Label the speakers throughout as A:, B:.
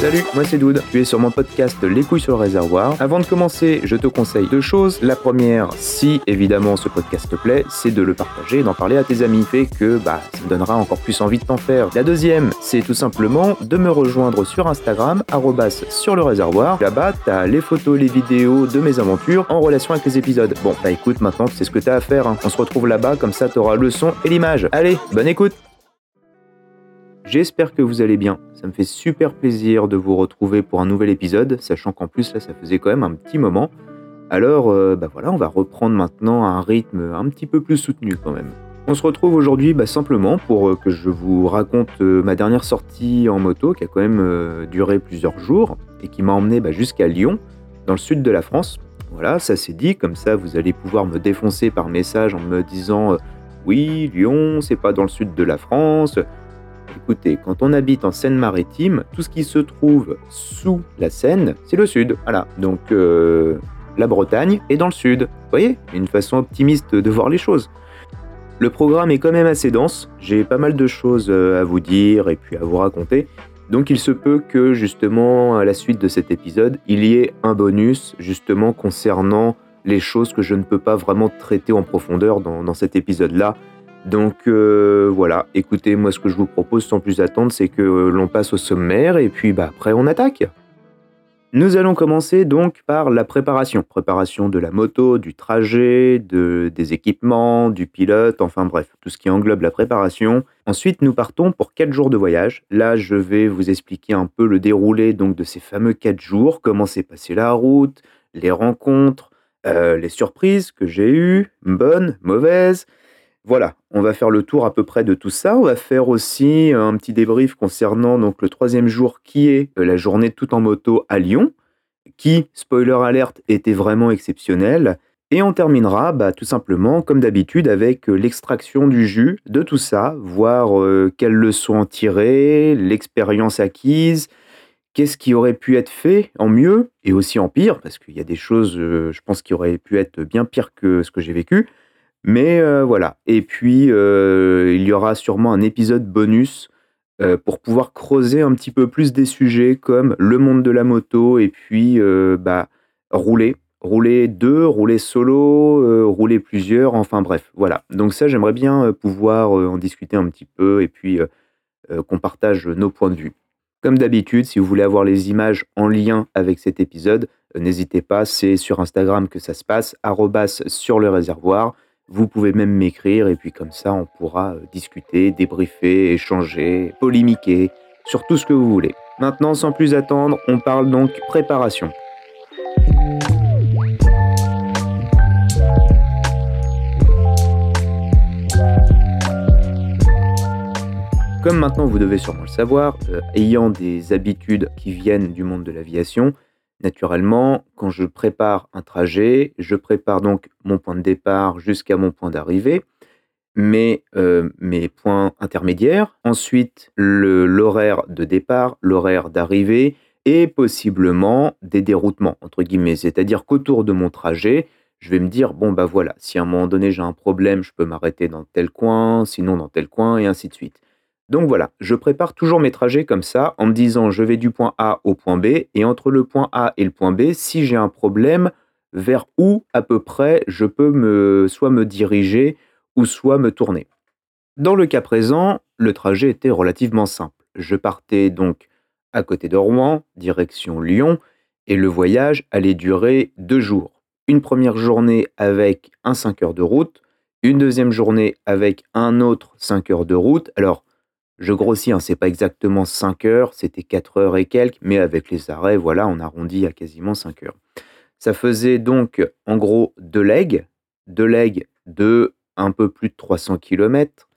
A: Salut, moi c'est Doud. Tu es sur mon podcast Les couilles sur le réservoir. Avant de commencer, je te conseille deux choses. La première, si évidemment ce podcast te plaît, c'est de le partager et d'en parler à tes amis. Fait que bah, ça donnera encore plus envie de t'en faire. La deuxième, c'est tout simplement de me rejoindre sur Instagram, sur le réservoir. Là-bas, t'as les photos, les vidéos de mes aventures en relation avec les épisodes. Bon, bah écoute, maintenant c'est ce que t'as à faire. Hein. On se retrouve là-bas, comme ça t'auras le son et l'image. Allez, bonne écoute J'espère que vous allez bien. Ça me fait super plaisir de vous retrouver pour un nouvel épisode, sachant qu'en plus là ça faisait quand même un petit moment. Alors euh, bah voilà, on va reprendre maintenant un rythme un petit peu plus soutenu quand même. On se retrouve aujourd'hui bah, simplement pour euh, que je vous raconte euh, ma dernière sortie en moto qui a quand même duré plusieurs jours et qui m'a emmené bah, jusqu'à Lyon, dans le sud de la France. Voilà, ça c'est dit, comme ça vous allez pouvoir me défoncer par message en me disant oui, Lyon, c'est pas dans le sud de la France, Écoutez, quand on habite en Seine-Maritime, tout ce qui se trouve sous la Seine, c'est le sud. Voilà. Donc euh, la Bretagne est dans le sud. Vous voyez Une façon optimiste de voir les choses. Le programme est quand même assez dense. J'ai pas mal de choses euh, à vous dire et puis à vous raconter. Donc il se peut que justement à la suite de cet épisode, il y ait un bonus justement concernant les choses que je ne peux pas vraiment traiter en profondeur dans, dans cet épisode-là donc euh, voilà, écoutez, moi ce que je vous propose sans plus attendre, c'est que euh, l'on passe au sommaire et puis bah, après on attaque. Nous allons commencer donc par la préparation. Préparation de la moto, du trajet, de, des équipements, du pilote, enfin bref, tout ce qui englobe la préparation. Ensuite, nous partons pour 4 jours de voyage. Là, je vais vous expliquer un peu le déroulé donc de ces fameux 4 jours, comment s'est passée la route, les rencontres, euh, les surprises que j'ai eues, bonnes, mauvaises, voilà, on va faire le tour à peu près de tout ça. On va faire aussi un petit débrief concernant donc le troisième jour qui est euh, la journée tout en moto à Lyon, qui, spoiler alerte, était vraiment exceptionnel. Et on terminera bah, tout simplement, comme d'habitude, avec euh, l'extraction du jus de tout ça, voir euh, quelles leçons en tirer, l'expérience acquise, qu'est-ce qui aurait pu être fait en mieux et aussi en pire, parce qu'il y a des choses, je pense, qui auraient pu être bien pire que ce que j'ai vécu. Mais euh, voilà. Et puis, euh, il y aura sûrement un épisode bonus euh, pour pouvoir creuser un petit peu plus des sujets comme le monde de la moto et puis bah, rouler. Rouler deux, rouler solo, rouler plusieurs, enfin bref, voilà. Donc ça, j'aimerais bien pouvoir en discuter un petit peu et puis qu'on partage nos points de vue. Comme d'habitude, si vous voulez avoir les images en lien avec cet épisode, n'hésitez pas, c'est sur Instagram que ça se passe, arrobas sur le réservoir. Vous pouvez même m'écrire et puis comme ça on pourra euh, discuter, débriefer, échanger, polémiquer sur tout ce que vous voulez. Maintenant sans plus attendre, on parle donc préparation. Comme maintenant vous devez sûrement le savoir, euh, ayant des habitudes qui viennent du monde de l'aviation, Naturellement, quand je prépare un trajet, je prépare donc mon point de départ jusqu'à mon point d'arrivée, mes, euh, points intermédiaires, ensuite l'horaire de départ, l'horaire d'arrivée et possiblement des déroutements, entre guillemets. C'est-à-dire qu'autour de mon trajet, je vais me dire, bon, bah voilà, si à un moment donné j'ai un problème, je peux m'arrêter dans tel coin, sinon dans tel coin, et ainsi de suite. Donc voilà, je prépare toujours mes trajets comme ça, en me disant je vais du point A au point B, et entre le point A et le point B, si j'ai un problème, vers où à peu près je peux me, soit me diriger ou soit me tourner. Dans le cas présent, le trajet était relativement simple. Je partais donc à côté de Rouen, direction Lyon, et le voyage allait durer deux jours. Une première journée avec un 5 heures de route, une deuxième journée avec un autre 5 heures de route. Alors, je grossis, hein, c'est pas exactement 5 heures, c'était 4 heures et quelques, mais avec les arrêts, voilà, on arrondit à quasiment 5 heures. Ça faisait donc en gros deux legs, deux legs de un peu plus de 300 km.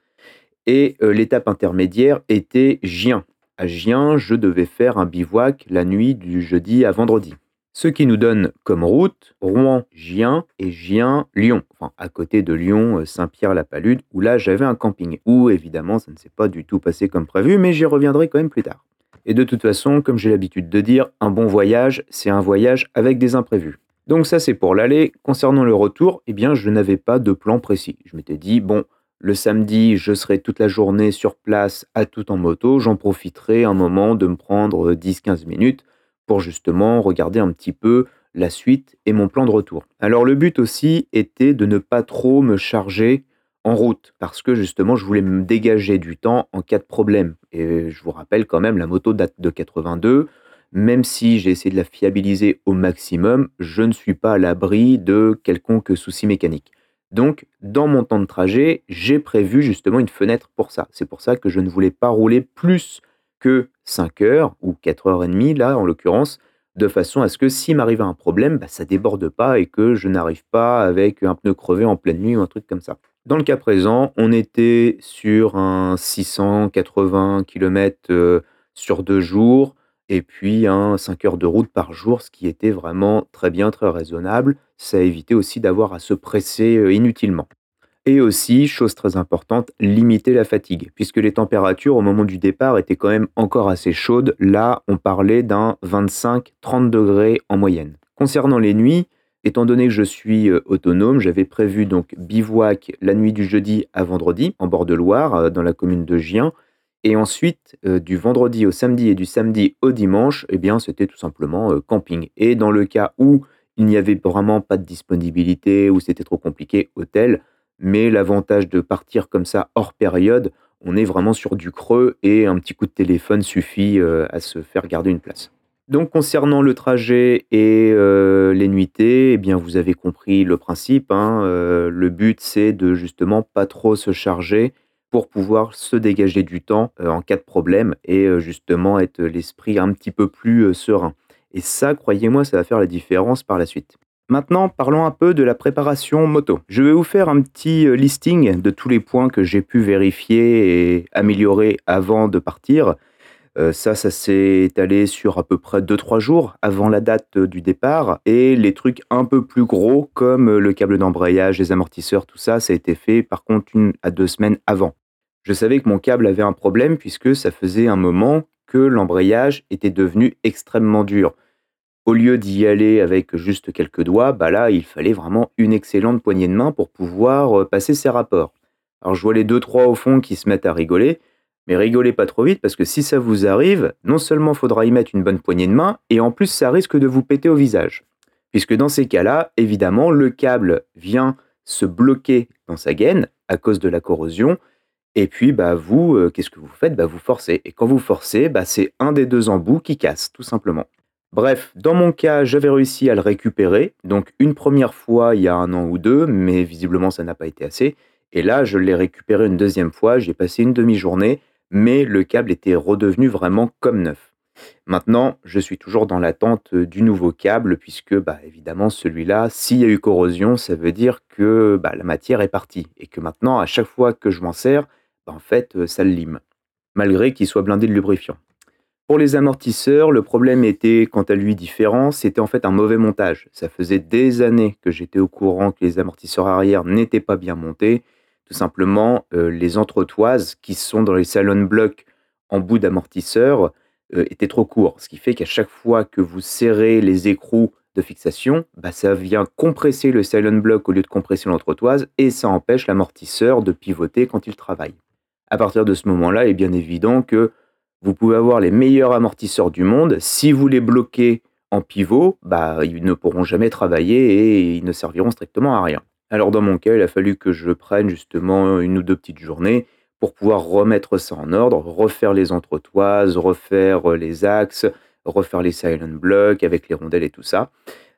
A: Et euh, l'étape intermédiaire était Gien. À Gien, je devais faire un bivouac la nuit du jeudi à vendredi. Ce qui nous donne comme route Rouen-Gien et Gien-Lyon, enfin à côté de Lyon, euh, Saint-Pierre-la-Palude, où là j'avais un camping, où évidemment ça ne s'est pas du tout passé comme prévu, mais j'y reviendrai quand même plus tard. Et de toute façon, comme j'ai l'habitude de dire, un bon voyage, c'est un voyage avec des imprévus. Donc ça c'est pour l'aller. Concernant le retour, eh bien je n'avais pas de plan précis. Je m'étais dit, bon, Le samedi, je serai toute la journée sur place à tout en moto. J'en profiterai un moment de me prendre 10-15 minutes pour justement regarder un petit peu la suite et mon plan de retour. Alors le but aussi était de ne pas trop me charger en route parce que justement je voulais me dégager du temps en cas de problème. Et je vous rappelle quand même, la moto date de 82. Même si j'ai essayé de la fiabiliser au maximum, je ne suis pas à l'abri de quelconque souci mécanique. Donc, dans mon temps de trajet, j'ai prévu justement une fenêtre pour ça. C'est pour ça que je ne voulais pas rouler plus que 5 heures ou 4 heures et demie, là en l'occurrence, de façon à ce que s'il m'arrive un problème, bah, ça déborde pas et que je n'arrive pas avec un pneu crevé en pleine nuit ou un truc comme ça. Dans le cas présent, on était sur un 680 km euh, sur deux jours et puis un 5 heures de route par jour, ce qui était vraiment très bien, très raisonnable. Ça évitait aussi d'avoir à se presser euh, inutilement. Et aussi, chose très importante, limiter la fatigue, puisque les températures au moment du départ étaient quand même encore assez chaudes. Là, on parlait d'un 25-30 degrés en moyenne. Concernant les nuits, étant donné que je suis euh, autonome, j'avais prévu donc bivouac la nuit du jeudi à vendredi en bord de Loire, euh, dans la commune de Gien. Et ensuite, euh, du vendredi au samedi et du samedi au dimanche, eh bien, c'était tout simplement camping. Et dans le cas où il n'y avait vraiment pas de disponibilité, où c'était trop compliqué, hôtel, mais l'avantage de partir comme ça hors période, on est vraiment sur du creux et un petit coup de téléphone suffit euh, à se faire garder une place. Donc concernant le trajet et euh, les nuitées, eh bien vous avez compris le principe. Hein, euh, le but c'est de justement pas trop se charger pour pouvoir se dégager du temps en cas de problème et justement être l'esprit un petit peu plus serein. Et ça, croyez-moi, ça va faire la différence par la suite. Maintenant, parlons un peu de la préparation moto. Je vais vous faire un petit euh, listing de tous les points que j'ai pu vérifier et améliorer avant de partir. Euh, ça, ça s'est étalé sur à peu près 2-3 jours avant la date du départ. Et les trucs un peu plus gros, comme le câble d'embrayage, les amortisseurs, tout ça, ça a été fait par contre une à deux semaines avant. Je savais que mon câble avait un problème puisque ça faisait un moment que l'embrayage était devenu extrêmement dur. Au lieu d'y aller avec juste quelques doigts, bah là, il fallait vraiment une excellente poignée de main pour pouvoir euh, passer ses rapports. Alors je vois les deux trois au fond qui se mettent à rigoler, mais rigolez pas trop vite parce que si ça vous arrive, non seulement faudra y mettre une bonne poignée de main, et en plus ça risque de vous péter au visage. Puisque dans ces cas-là, évidemment, le câble vient se bloquer dans sa gaine à cause de la corrosion, et puis bah vous, euh, qu'est-ce que vous faites? Bah vous forcez. Et quand vous forcez, bah c'est un des deux embouts qui casse, tout simplement. Bref, dans mon cas, j'avais réussi à le récupérer. Donc une première fois il y a un an ou deux, mais visiblement ça n'a pas été assez. Et là, je l'ai récupéré une deuxième fois. J'ai passé une demi-journée, mais le câble était redevenu vraiment comme neuf. Maintenant, je suis toujours dans l'attente du nouveau câble, puisque bah, évidemment celui-là, s'il y a eu corrosion, ça veut dire que bah, la matière est partie. Et que maintenant, à chaque fois que je m'en sers, bah, en fait, ça le lime. Malgré qu'il soit blindé de lubrifiant. Pour les amortisseurs, le problème était quant à lui différent, c'était en fait un mauvais montage. Ça faisait des années que j'étais au courant que les amortisseurs arrière n'étaient pas bien montés. Tout simplement, euh, les entretoises qui sont dans les salon blocs en bout d'amortisseur euh, étaient trop courts. Ce qui fait qu'à chaque fois que vous serrez les écrous de fixation, bah, ça vient compresser le salon block au lieu de compresser l'entretoise et ça empêche l'amortisseur de pivoter quand il travaille. À partir de ce moment-là, il est bien évident que vous pouvez avoir les meilleurs amortisseurs du monde. Si vous les bloquez en pivot, bah, ils ne pourront jamais travailler et ils ne serviront strictement à rien. Alors dans mon cas, il a fallu que je prenne justement une ou deux petites journées pour pouvoir remettre ça en ordre, refaire les entretoises, refaire les axes, refaire les silent blocks avec les rondelles et tout ça.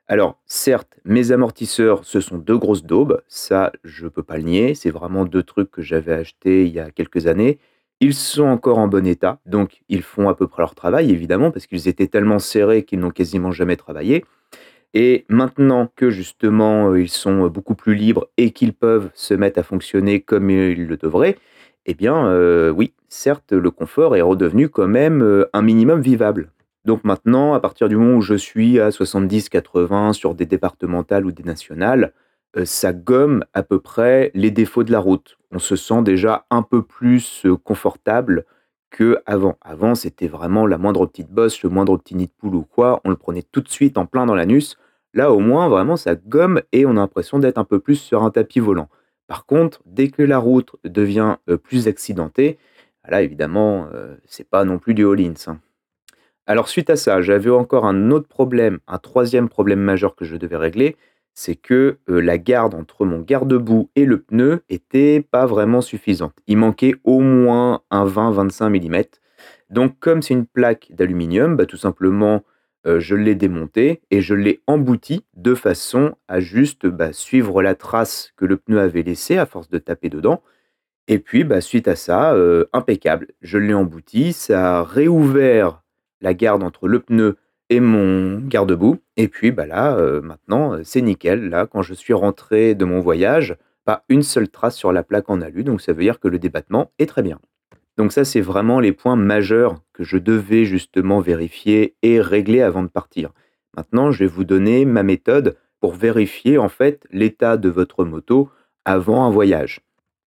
A: Alors, certes, mes amortisseurs, ce sont deux grosses daubes, ça, je peux pas le nier, c'est vraiment deux trucs que j'avais achetés il y a quelques années. Ils sont encore en bon état, donc ils font à peu près leur travail, évidemment, parce qu'ils étaient tellement serrés qu'ils n'ont quasiment jamais travaillé. Et maintenant que justement euh, ils sont beaucoup plus libres et qu'ils peuvent se mettre à fonctionner comme ils le devraient, eh bien euh, oui, certes, le confort est redevenu quand même euh, un minimum vivable. Donc maintenant, à partir du moment où je suis à 70-80 sur des départementales ou des nationales, ça gomme à peu près les défauts de la route. On se sent déjà un peu plus euh, confortable qu'avant. Avant, c'était vraiment la moindre petite bosse, le moindre petit nid de poule ou quoi, on le prenait tout de suite en plein dans l'anus. Là, au moins, vraiment, ça gomme et on a l'impression d'être un peu plus sur un tapis volant. Par contre, dès que la route devient euh, plus accidentée, là évidemment, euh, c'est pas non plus du all hein. Alors suite à ça, j'avais encore un autre problème, un troisième problème majeur que je devais régler, c'est que euh, la garde entre mon garde-boue et le pneu était pas vraiment suffisante. Il manquait au moins un 20-25 mm. Donc comme c'est une plaque d'aluminium, bah, tout simplement euh, je l'ai démonté et je l'ai embouti de façon à juste bah, suivre la trace que le pneu avait laissée à force de taper dedans. Et puis, bah, suite à ça, euh, impeccable. Je l'ai embouti, ça a réouvert la garde entre le pneu et mon garde-boue. Et puis bah, là, euh, maintenant, c'est nickel. Là, quand je suis rentré de mon voyage, pas une seule trace sur la plaque en alu. Donc ça veut dire que le débattement est très bien. Donc ça, c'est vraiment les points majeurs que je devais justement vérifier et régler avant de partir. Maintenant, je vais vous donner ma méthode pour vérifier en fait l'état de votre moto avant un voyage.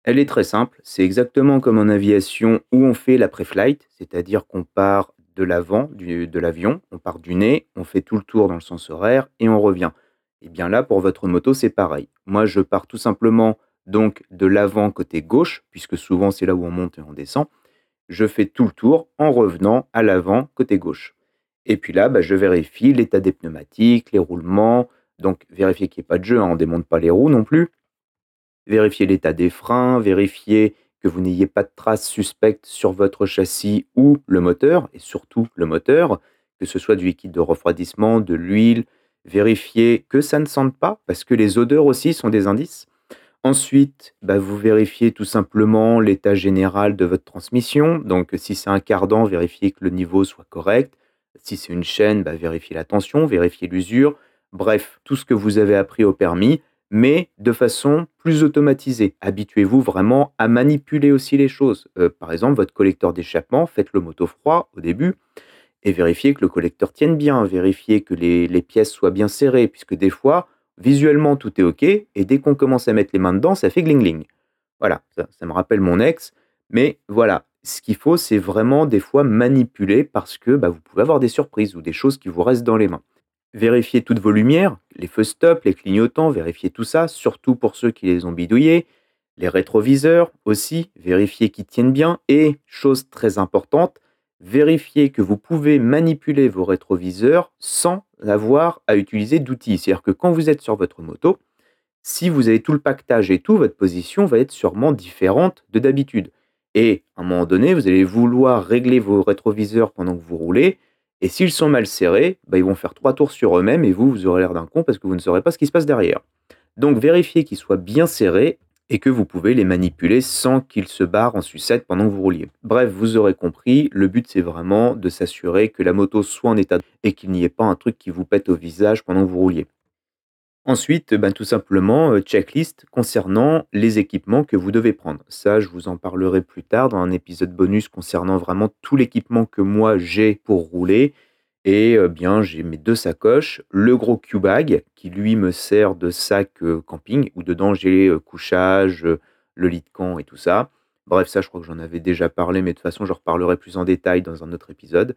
A: Elle est très simple, c'est exactement comme en aviation où on fait la pré-flight, c'est-à-dire qu'on part de l'avant de l'avion, on part du nez, on fait tout le tour dans le sens horaire et on revient. Et eh bien là, pour votre moto, c'est pareil. Moi, je pars tout simplement donc de l'avant côté gauche, puisque souvent c'est là où on monte et on descend, je fais tout le tour en revenant à l'avant côté gauche. Et puis là, bah, je vérifie l'état des pneumatiques, les roulements, donc vérifier qu'il n'y ait pas de jeu, hein, on ne démonte pas les roues non plus, vérifier l'état des freins, vérifier que vous n'ayez pas de traces suspectes sur votre châssis ou le moteur, et surtout le moteur, que ce soit du liquide de refroidissement, de l'huile, vérifier que ça ne sente pas, parce que les odeurs aussi sont des indices. Ensuite, bah, vous vérifiez tout simplement l'état général de votre transmission. Donc, si c'est un cardan, vérifiez que le niveau soit correct. Si c'est une chaîne, bah, vérifiez la tension, vérifiez l'usure. Bref, tout ce que vous avez appris au permis, mais de façon plus automatisée. Habituez-vous vraiment à manipuler aussi les choses. Euh, par exemple, votre collecteur d'échappement, faites-le moto froid au début et vérifiez que le collecteur tienne bien, vérifiez que les pièces soient bien serrées, puisque des fois, Visuellement, tout est OK, et dès qu'on commence à mettre les mains dedans, ça fait gling-gling. Voilà, ça, me rappelle mon ex, mais voilà, ce qu'il faut, c'est vraiment des fois manipuler parce que bah, vous pouvez avoir des surprises ou des choses qui vous restent dans les mains. Vérifiez toutes vos lumières, les feux stop, les clignotants, vérifiez tout ça, surtout pour ceux qui les ont bidouillés. Les rétroviseurs aussi, vérifiez qu'ils tiennent bien. Et, chose très importante, vérifiez que vous pouvez manipuler vos rétroviseurs sans avoir à utiliser d'outils. C'est-à-dire que quand vous êtes sur votre moto, si vous avez tout le pactage et tout, votre position va être sûrement différente de d'habitude. Et à un moment donné, vous allez vouloir régler vos rétroviseurs pendant que vous roulez. Et s'ils sont mal serrés, bah, ils vont faire trois tours sur eux-mêmes et vous, vous aurez l'air d'un con parce que vous ne saurez pas ce qui se passe derrière. Donc vérifiez qu'ils soient bien serrés et que vous pouvez les manipuler sans qu'ils se barrent en sucette pendant que vous rouliez. Bref, vous aurez compris, le but c'est vraiment de s'assurer que la moto soit en état et qu'il n'y ait pas un truc qui vous pète au visage pendant que vous rouliez. Ensuite, ben, tout simplement, euh, checklist concernant les équipements que vous devez prendre. Ça, je vous en parlerai plus tard dans un épisode bonus concernant vraiment tout l'équipement que moi j'ai pour rouler et euh, bien, j'ai mes deux sacoches, le gros Q-bag qui lui me sert de sac euh, camping où dedans j'ai couchage, le lit de camp et tout ça. Bref, ça, je crois que j'en avais déjà parlé, mais de toute façon, je reparlerai plus en détail dans un autre épisode.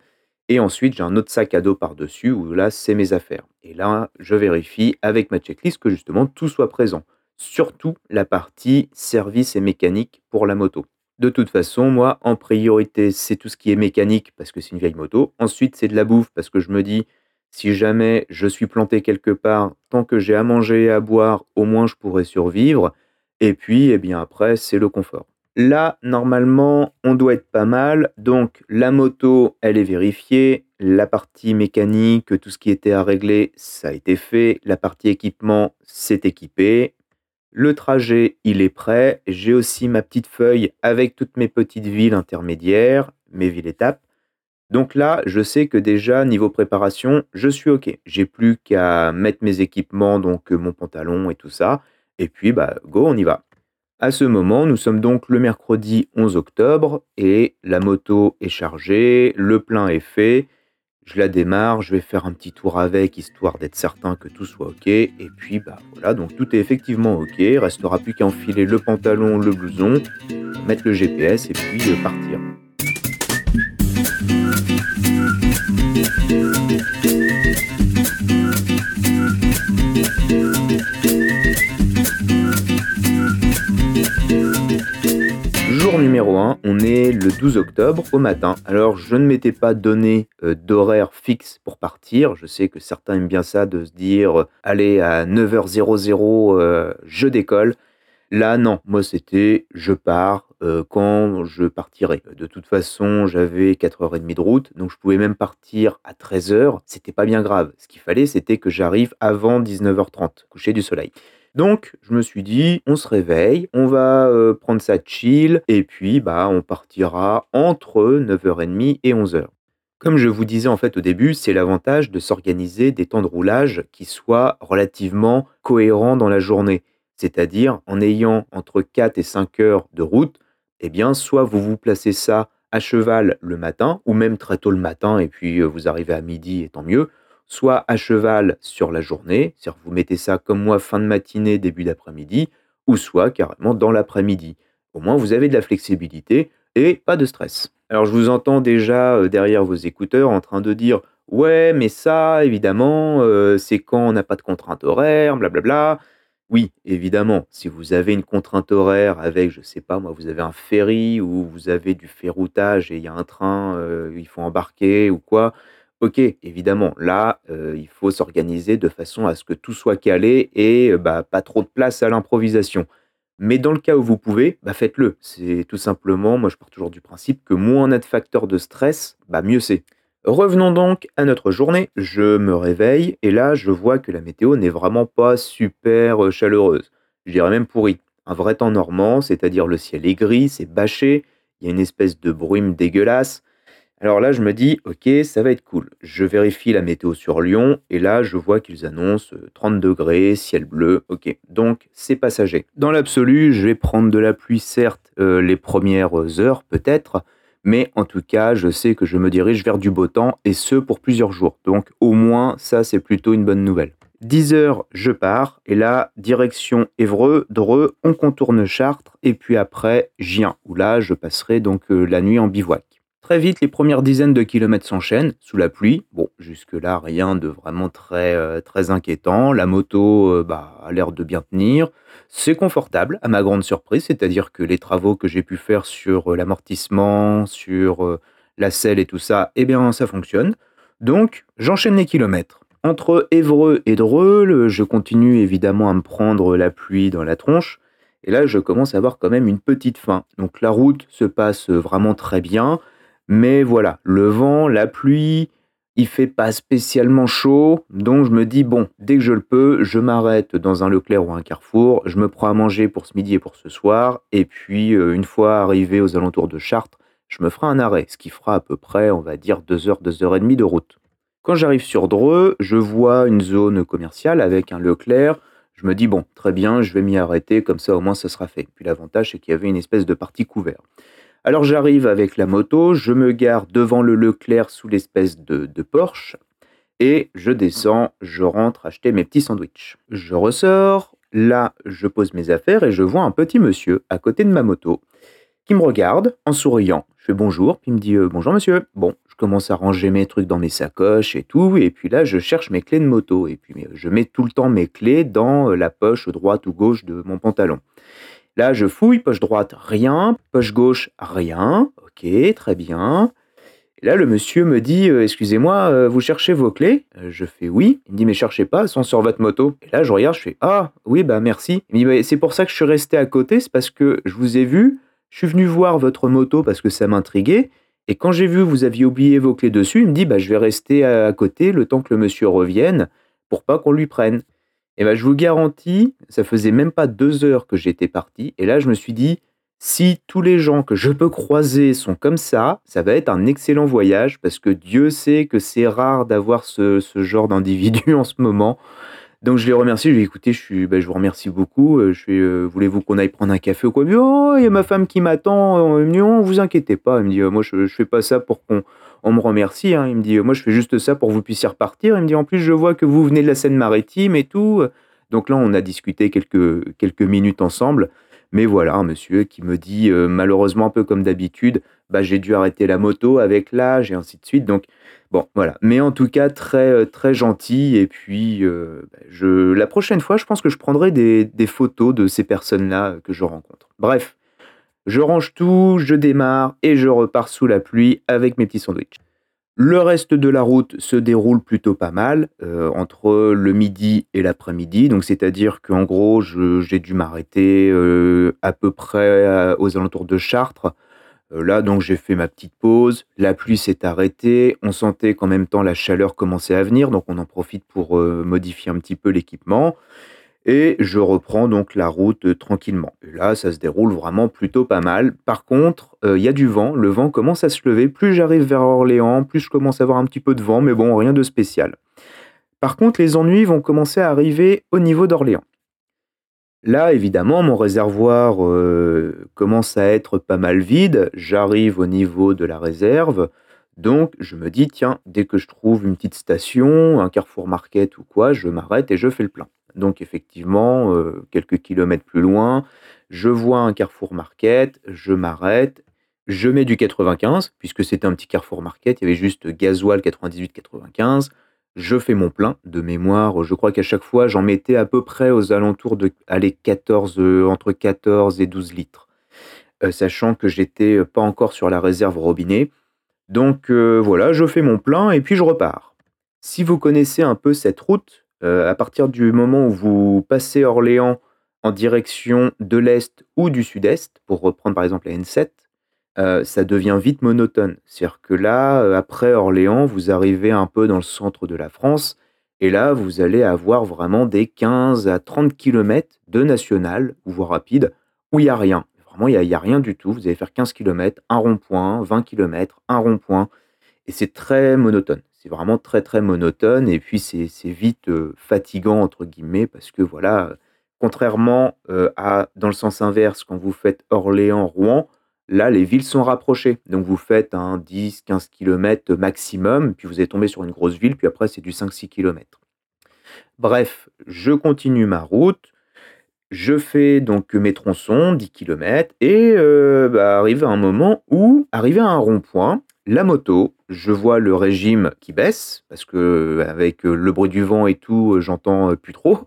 A: Et ensuite, j'ai un autre sac à dos par-dessus où là, c'est mes affaires. Et là, je vérifie avec ma checklist que justement tout soit présent. Surtout la partie service et mécanique pour la moto. De toute façon, moi, en priorité, c'est tout ce qui est mécanique parce que c'est une vieille moto. Ensuite, c'est de la bouffe parce que je me dis, si jamais je suis planté quelque part, tant que j'ai à manger et à boire, au moins je pourrais survivre. Et puis, eh bien après, c'est le confort. Là, normalement, on doit être pas mal. Donc, la moto, elle est vérifiée. La partie mécanique, tout ce qui était à régler, ça a été fait. La partie équipement, c'est équipé. Le trajet, il est prêt. J'ai aussi ma petite feuille avec toutes mes petites villes intermédiaires, mes villes étapes. Donc là, je sais que déjà, niveau préparation, je suis OK. J'ai plus qu'à mettre mes équipements, donc euh, mon pantalon et tout ça. Et puis, bah, go, on y va. À ce moment, nous sommes donc le mercredi 11 octobre et la moto est chargée, le plein est fait. Je la démarre, je vais faire un petit tour avec, histoire d'être certain que tout soit OK. Et puis, bah voilà, donc tout est effectivement OK. Restera plus qu'à enfiler le pantalon, le blouson, mettre le GPS et puis euh, partir. Numéro 1, on est le 12 octobre au matin. Alors je ne m'étais pas donné euh, d'horaire fixe pour partir. Je sais que certains aiment bien ça de se dire euh, allez à 9h00 euh, je décolle. Là non, moi c'était je pars quand je partirai. De toute façon, j'avais 4h30 de route, donc je pouvais même partir à 13h, c'était pas bien grave. Ce qu'il fallait c'était que j'arrive avant 19h30, coucher du soleil. Donc, je me suis dit, on se réveille, on va euh, prendre ça chill, et puis bah, on partira entre 9h30 et 11h. Comme je vous disais en fait au début, c'est l'avantage de s'organiser des temps de roulage qui soient relativement cohérents dans la journée. C'est-à-dire en ayant entre 4 et 5 heures de route, eh bien, soit vous vous placez ça à cheval le matin, ou même très tôt le matin, et puis euh, vous arrivez à midi, et tant mieux, soit à cheval sur la journée, c'est-à-dire vous mettez ça comme moi fin de matinée, début d'après-midi, ou soit carrément dans l'après-midi. Au moins vous avez de la flexibilité et pas de stress. Alors je vous entends déjà euh, derrière vos écouteurs en train de dire ouais mais ça évidemment euh, c'est quand on n'a pas de contrainte horaire, blablabla. Oui, évidemment, si vous avez une contrainte horaire avec, je sais pas moi, vous avez un ferry ou vous avez du ferroutage et il y a un train, euh, il faut embarquer ou quoi, OK, évidemment, là, euh, il faut s'organiser de façon à ce que tout soit calé et euh, bah, pas trop de place à l'improvisation. Mais dans le cas où vous pouvez, bah, faites-le. C'est tout simplement, moi je pars toujours du principe que moins on a de facteurs de stress, bah, mieux c'est. Revenons donc à notre journée. Je me réveille et là, je vois que la météo n'est vraiment pas super euh, chaleureuse. Je dirais même pourrie. Un vrai temps normand, c'est-à-dire le ciel est gris, c'est bâché, il y a une espèce de brume dégueulasse. Alors là, je me dis, ok, ça va être cool. Je vérifie la météo sur Lyon et là, je vois qu'ils annoncent 30 euh, degrés, ciel bleu. Ok, donc c'est passager. Dans l'absolu, je vais prendre de la pluie, certes, euh, les premières heures peut-être, mais en tout cas, je sais que je me dirige vers du beau temps et ce pour plusieurs jours. Donc au moins, ça, c'est plutôt une bonne nouvelle. 10 heures, je pars et là, direction Évreux, Dreux, on contourne Chartres et puis après Gien, où là, je passerai donc euh, la nuit en bivouac. Très vite, les premières dizaines de kilomètres s'enchaînent sous la pluie. Bon, jusque-là, rien de vraiment très, euh, très inquiétant. La moto euh, bah, a l'air de bien tenir. C'est confortable, à ma grande surprise, c'est-à-dire que les travaux que j'ai pu faire sur euh, l'amortissement, sur la selle et tout ça, eh bien, ça fonctionne. Donc, j'enchaîne les kilomètres. Entre Évreux et Dreux, je continue évidemment à me prendre la pluie dans la tronche. Et là, je commence à avoir quand même une petite faim. Donc, la route se passe vraiment très bien. Mais voilà, le vent, la pluie, il fait pas spécialement chaud, donc je me dis bon, dès que je le peux, je m'arrête dans un Leclerc ou un Carrefour, je me prends à manger pour ce midi et pour ce soir, et puis euh, une fois arrivé aux alentours de Chartres, je me ferai un arrêt, ce qui fera à peu près, on va dire, 2 heures, 2 heures et demie de route. Quand j'arrive sur Dreux, je vois une zone commerciale avec un Leclerc. Je me dis, bon, très bien, je vais m'y arrêter, comme ça au moins ça sera fait. Puis l'avantage, c'est qu'il y avait une espèce de partie couverte. Alors j'arrive avec la moto, je me gare devant le Leclerc sous l'espèce de, de Porsche et je descends, je rentre acheter mes petits sandwichs. Je ressors, là je pose mes affaires et je vois un petit monsieur à côté de ma moto qui me regarde en souriant. Je fais bonjour, puis il me dit euh, bonjour monsieur. Bon, je commence à ranger mes trucs dans mes sacoches et tout, et puis là je cherche mes clés de moto, et puis je mets tout le temps mes clés dans la poche droite ou gauche de mon pantalon. Là, je fouille, poche droite, rien, poche gauche, rien. Ok, très bien. Là, le monsieur me dit euh, Excusez-moi, euh, vous cherchez vos clés? Euh, Je fais oui. Il me dit Mais cherchez pas, elles sont sur votre moto. Et là, je regarde, je fais Ah, oui, bah merci. Il me dit C'est pour ça que je suis resté à côté, c'est parce que je vous ai vu, je suis venu voir votre moto parce que ça m'intriguait. Et quand j'ai vu vous aviez oublié vos clés dessus, il me dit bah, Je vais rester à côté le temps que le monsieur revienne pour pas qu'on lui prenne. Et ben, je vous garantis, ça faisait même pas deux heures que j'étais parti. Et là, je me suis dit, si tous les gens que je peux croiser sont comme ça, ça va être un excellent voyage parce que Dieu sait que c'est rare d'avoir ce, genre d'individu en ce moment. Donc je l'ai remercié, je lui ai écouté, je, suis, ben, je vous remercie beaucoup. Euh, je euh, voulez-vous qu'on aille prendre un café ou quoi? Oh, il y a ma femme qui m'attend. Il me dit, oh, vous inquiétez pas. Il me dit, moi je, ne fais pas ça pour qu'on on me remercie. Hein. Il me dit, moi je fais juste ça pour que vous puissiez repartir. Il me dit, en plus je vois que vous venez de la Seine-Maritime et tout. Donc là, on a discuté quelques, quelques minutes ensemble. Mais voilà, un monsieur qui me dit, euh, malheureusement, un peu comme d'habitude, bah, j'ai dû arrêter la moto avec l'âge et ainsi de suite. Donc, bon, voilà. Mais en tout cas, très, euh, très gentil. Et puis, euh, bah, je, la prochaine fois, je pense que je prendrai des, des photos de ces personnes-là que je rencontre. Bref, Je range tout, je démarre et je repars sous la pluie avec mes petits sandwichs. Le reste de la route se déroule plutôt pas mal, euh, entre le midi et l'après-midi. Donc, c'est-à-dire qu'en gros, j'ai dû m'arrêter euh, à peu près aux alentours de Chartres. Euh, là, donc, j'ai fait ma petite pause. La pluie s'est arrêtée. On sentait qu'en même temps, la chaleur commençait à venir. Donc, on en profite pour modifier un petit peu l'équipement. Et je reprends donc la route tranquillement. Et là, ça se déroule vraiment plutôt pas mal. Par contre, euh, il y a du vent. Le vent commence à se lever. Plus j'arrive vers Orléans, plus je commence à avoir un petit peu de vent, mais bon, rien de spécial. Par contre, les ennuis vont commencer à arriver au niveau d'Orléans. Là, évidemment, mon réservoir euh, commence à être pas mal vide. J'arrive au niveau de la réserve. Donc, je me dis, tiens, dès que je trouve une petite station, un carrefour market ou quoi, je m'arrête et je fais le plein. Donc effectivement, euh, quelques kilomètres plus loin, je vois un carrefour market, je m'arrête, je mets du 95, puisque c'était un petit carrefour market, il y avait juste gasoil 98-95, je fais mon plein de mémoire, je crois qu'à chaque fois j'en mettais à peu près aux alentours de 14, euh, entre 14 et 12 litres, euh, sachant que j'étais pas encore sur la réserve robinet. Donc voilà, je fais mon plein et puis je repars. Si vous connaissez un peu cette route, euh, à partir du moment où vous passez Orléans en direction de l'est ou du sud-est, pour reprendre par exemple la N7, euh, ça devient vite monotone. C'est-à-dire que là, euh, après Orléans, vous arrivez un peu dans le centre de la France, et là, vous allez avoir vraiment des 15 à 30 km de national, ou voire rapide, où il n'y a rien. Vraiment, il n'y a, a, rien du tout. Vous allez faire 15 km, un rond-point, 20 km, un rond-point, et c'est très monotone c'est vraiment très très monotone et puis c'est vite euh, fatigant entre guillemets parce que voilà, contrairement euh, à dans le sens inverse quand vous faites Orléans-Rouen, là les villes sont rapprochées. Donc vous faites un 10-15 km maximum, puis vous êtes tombé sur une grosse ville, puis après c'est du 5-6 km. Bref, je continue ma route. Je fais donc mes tronçons, 10 km, et euh, bah, arrive un moment où, arrivé à un rond-point, la moto, je vois le régime qui baisse, parce que avec le bruit du vent et tout, j'entends plus trop.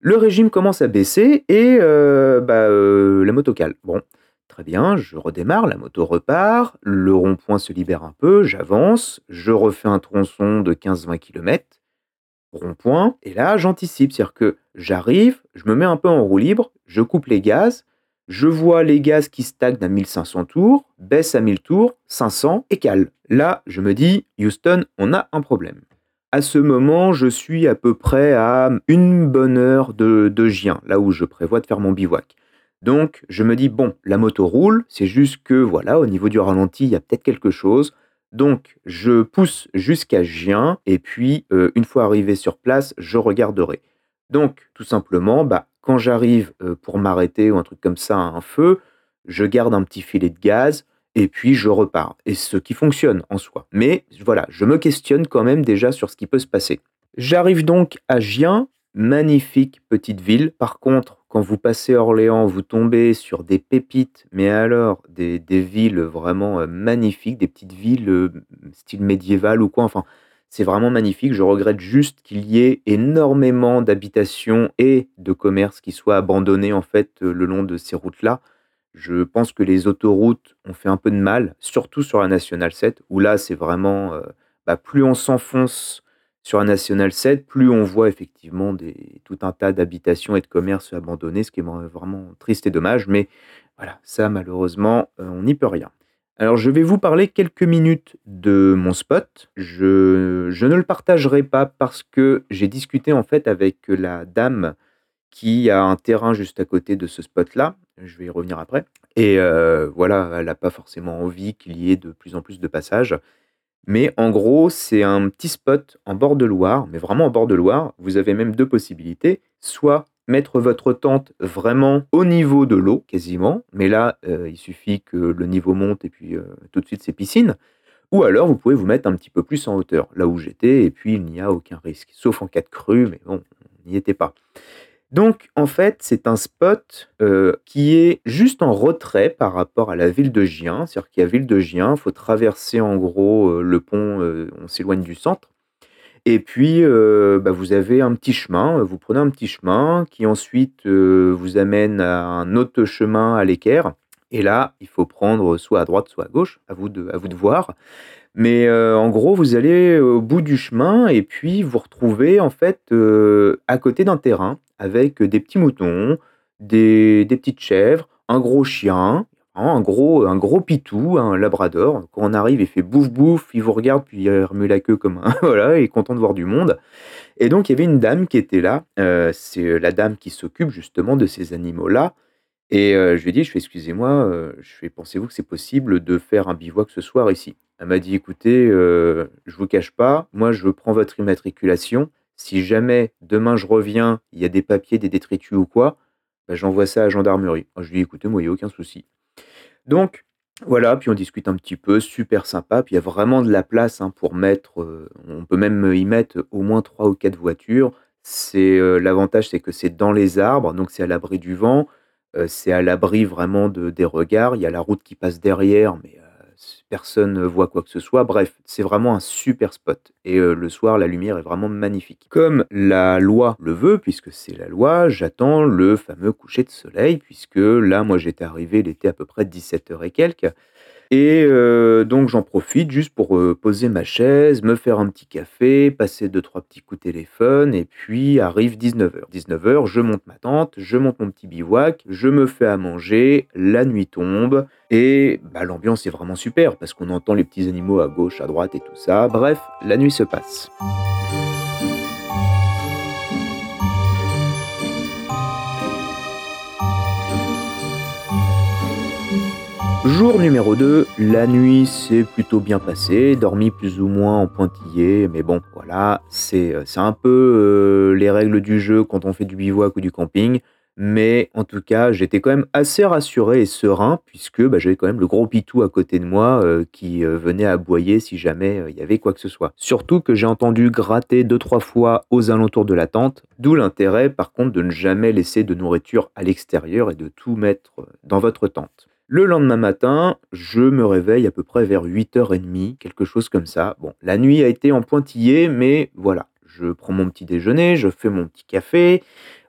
A: Le régime commence à baisser et bah, la moto cale. Bon, très bien, je redémarre, la moto repart, le rond-point se libère un peu, j'avance, je refais un tronçon de 15-20 km, rond-point, et là j'anticipe, c'est-à-dire que j'arrive, je me mets un peu en roue libre, je coupe les gaz, je vois les gaz qui stagnent à 1500 tours, baissent à 1000 tours, 500 et calent. Là, je me dis, Houston, on a un problème. À ce moment, je suis à peu près à une bonne heure de, de Gien, là où je prévois de faire mon bivouac. Donc, je me dis, bon, la moto roule, c'est juste que, voilà, au niveau du ralenti, il y a peut-être quelque chose. Donc, je pousse jusqu'à Gien, et puis, euh, une fois arrivé sur place, je regarderai. Donc, tout simplement, bah, quand j'arrive pour m'arrêter ou un truc comme ça un feu, je garde un petit filet de gaz et puis je repars. Et ce qui fonctionne en soi. Mais voilà, je me questionne quand même déjà sur ce qui peut se passer. J'arrive donc à Gien, magnifique petite ville. Par contre, quand vous passez Orléans, vous tombez sur des pépites, mais alors des, des villes vraiment magnifiques, des petites villes style médiéval ou quoi. Enfin, c'est vraiment magnifique. Je regrette juste qu'il y ait énormément d'habitations et de commerces qui soient abandonnés en fait euh, le long de ces routes-là. Je pense que les autoroutes ont fait un peu de mal, surtout sur la nationale 7, où là c'est vraiment euh, bah, plus on s'enfonce sur la nationale 7, plus on voit effectivement tout un tas d'habitations et de commerces abandonnés, ce qui est vraiment triste et dommage. Mais voilà, ça malheureusement, euh, on n'y peut rien. Alors, je vais vous parler quelques minutes de mon spot. Je, ne le partagerai pas parce que j'ai discuté en fait avec la dame qui a un terrain juste à côté de ce spot-là. Je vais y revenir après. Et euh, voilà, elle n'a pas forcément envie qu'il y ait de plus en plus de passages. Mais en gros, c'est un petit spot en bord de Loire, mais vraiment en bord de Loire. Vous avez même deux possibilités. Soit mettre votre tente vraiment au niveau de l'eau, quasiment. Mais là, euh, il suffit que le niveau monte et puis euh, tout de suite c'est piscine. Ou alors vous pouvez vous mettre un petit peu plus en hauteur, là où j'étais, et puis il n'y a aucun risque, sauf en cas de crue, mais bon, on n'y était pas. Donc en fait, c'est un spot euh, qui est juste en retrait par rapport à la ville de Gien. C'est-à-dire qu'il y a ville de Gien, il faut traverser en gros le pont, on s'éloigne du centre. Et puis, euh, bah, vous avez un petit chemin, vous prenez un petit chemin qui ensuite euh, vous amène à un autre chemin à l'équerre. Et là, il faut prendre soit à droite, soit à gauche, à vous de, à vous de voir. Mais euh, en gros, vous allez au bout du chemin et puis vous retrouvez en fait euh, à côté d'un terrain avec des petits moutons, des, petites chèvres, un gros chien, un gros, un gros pitou, un labrador. Quand on arrive, il fait bouffe bouffe, il vous regarde puis il remue la queue comme un voilà, il est content de voir du monde. Et donc il y avait une dame qui était là. euh, c'est la dame qui s'occupe justement de ces animaux-là. Et euh, je lui ai dit, je fais excusez-moi, euh, je fais pensez-vous que c'est possible de faire un bivouac ce soir ici? Elle m'a dit, écoutez, euh, je vous cache pas, moi je prends votre immatriculation. Si jamais demain je reviens, il y a des papiers, des détritus ou quoi, bah, j'envoie ça à la gendarmerie. Je lui ai dit, écoutez, moi, il n'y a aucun souci. Donc, voilà, puis on discute un petit peu, super sympa. Puis il y a vraiment de la place hein, pour mettre, euh, on peut même y mettre au moins trois ou quatre voitures. C'est euh, l'avantage, c'est que c'est dans les arbres, donc c'est à l'abri du vent, euh, c'est à l'abri vraiment de, des regards. Il y a la route qui passe derrière, mais personne ne voit quoi que ce soit. Bref, c'est vraiment un super spot. Et euh, le soir, la lumière est vraiment magnifique. Comme la loi le veut, puisque c'est la loi, j'attends le fameux coucher de soleil, puisque là, moi, j'étais arrivé, il était à peu près 17h et quelques. Et euh, donc j'en profite juste pour euh, poser ma chaise, me faire un petit café, passer deux trois petits coups de téléphone, et puis arrive 19h. 19h, je monte ma tente, je monte mon petit bivouac, je me fais à manger, la nuit tombe, et bah, l'ambiance est vraiment super parce qu'on entend les petits animaux à gauche, à droite et tout ça. Bref, la nuit se passe. Jour numéro 2, la nuit s'est plutôt bien passée, dormi plus ou moins en pointillé, mais bon, voilà, c'est euh, un peu euh, les règles du jeu quand on fait du bivouac ou du camping, mais en tout cas, j'étais quand même assez rassuré et serein, puisque bah, j'avais quand même le gros pitou à côté de moi euh, qui venait aboyer si jamais il y avait quoi que ce soit. Surtout que j'ai entendu gratter deux trois fois aux alentours de la tente, d'où l'intérêt par contre de ne jamais laisser de nourriture à l'extérieur et de tout mettre dans votre tente. Le lendemain matin, je me réveille à peu près vers 8h30, quelque chose comme ça. Bon, la nuit a été en pointillé, mais voilà. Je prends mon petit déjeuner, je fais mon petit café.